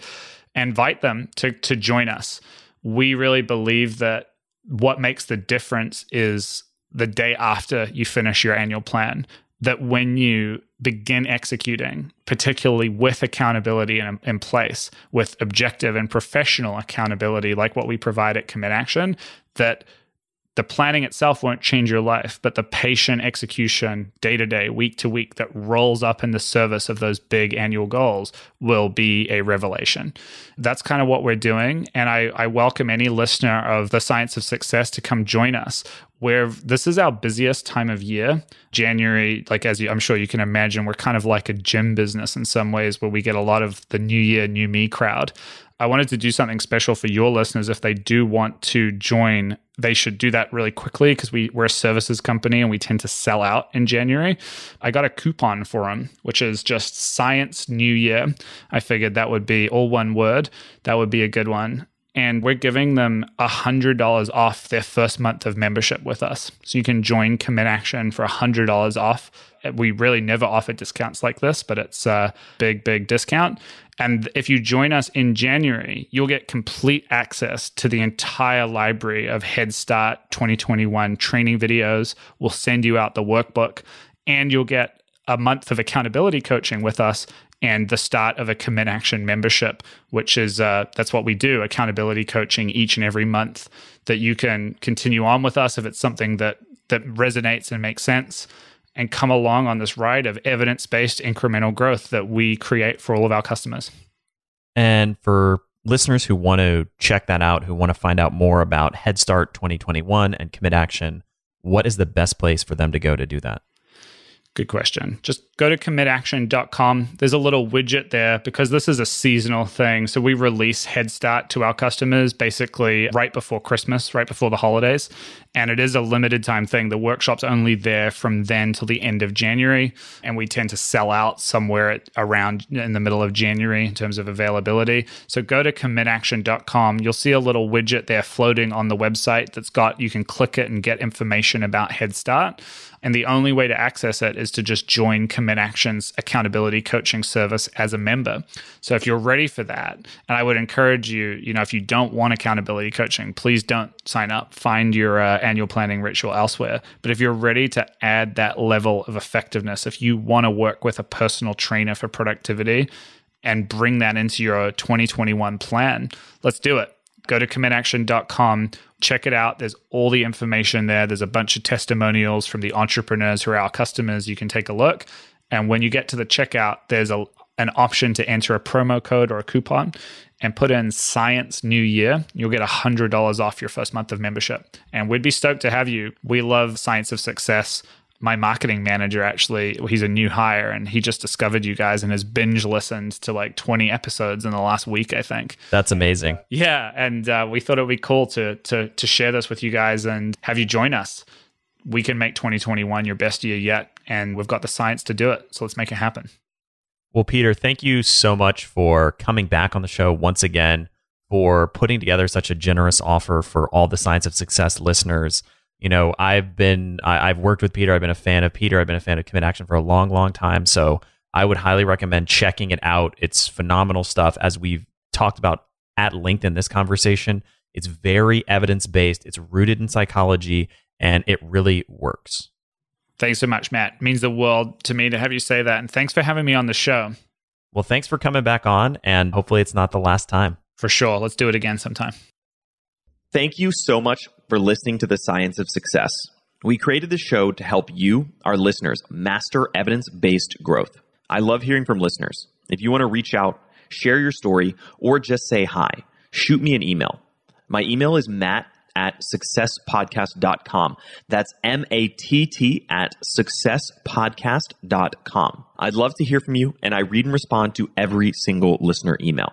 invite them to to join us. We really believe that what makes the difference is the day after you finish your annual plan that when you begin executing, particularly with accountability in, in, place, with objective and professional accountability, like what we provide at Commit Action, that the planning itself won't change your life, but the patient execution day to day, week to week that rolls up in the service of those big annual goals will be a revelation. That's kind of what we're doing. And I, I welcome any listener of the science of success to come join us where this is our busiest time of year. January, like as you, I'm sure you can imagine, we're kind of like a gym business in some ways where we get a lot of the new year, new me crowd. I wanted to do something special for your listeners. If they do want to join, they should do that really quickly because we, we're a services company and we tend to sell out in January. I got a coupon for them, which is just Science New Year. I figured that would be all one word. That would be a good one and we're giving them $100 off their first month of membership with us. So you can join Commit Action for $100 off. We really never offer discounts like this, but it's a big, big discount. And if you join us in January, you'll get complete access to the entire library of Head Start 2021 training videos. We'll send you out the workbook and you'll get a month of accountability coaching with us and the start of a commit action membership, which is uh, that's what we do accountability coaching each and every month that you can continue on with us if it's something that that resonates and makes sense and come along on this ride of evidence based incremental growth that we create for all of our customers. And for listeners who want to check that out, who want to find out more about Head Start 2021 and Commit Action, what is the best place for them to go to do that? Good question. Just go to commitaction.com. There's a little widget there because this is a seasonal thing. So we release Head Start to our customers basically right before Christmas, right before the holidays. And it is a limited time thing. The workshop's only there from then till the end of January. And we tend to sell out somewhere at, around in the middle of January in terms of availability. So go to commitaction.com. You'll see a little widget there floating on the website that's got, you can click it and get information about Head Start. And the only way to access it is to just join Commit Action's accountability coaching service as a member. So if you're ready for that, and I would encourage you, you know, if you don't want accountability coaching, please don't sign up. Find your uh, annual planning ritual elsewhere. But if you're ready to add that level of effectiveness, if you want to work with a personal trainer for productivity and bring that into your 2021 plan, let's do it go to commitaction.com, check it out. There's all the information there. There's a bunch of testimonials from the entrepreneurs who are our customers. You can take a look. And when you get to the checkout, there's a an option to enter a promo code or a coupon and put in science new year you'll get $100 off your first month of membership and we'd be stoked to have you we love science of success my marketing manager actually he's a new hire and he just discovered you guys and has binge listened to like 20 episodes in the last week i think. That's amazing. Yeah and uh, we thought it would be cool to to to share this with you guys and have you join us. We can make 2021 your best year yet and we've got the science to do it so let's make it happen. Well peter thank you so much for coming back on the show once again for putting together such a generous offer for all the science of success listeners you know, I've been, I, have worked with Peter. I've been a fan of Peter. I've been a fan of Commit Action for a long, long time. So I would highly recommend checking it out. It's phenomenal stuff. As we've talked about at length in this conversation, it's very evidence based, it's rooted in psychology, and it really works. Thanks so much, Matt. It means the world to me to have you say that. And thanks for having me on the show. Well, thanks for coming back on. And hopefully, it's not the last time. For sure. Let's do it again sometime. Thank you so much for listening to the Science of Success. We created this show to help you, our listeners, master evidence based growth. I love hearing from listeners. If you want to reach out, share your story, or just say hi, shoot me an email. My email is matt at successpodcast.com. That's M A T T at successpodcast.com. I'd love to hear from you, and I read and respond to every single listener email.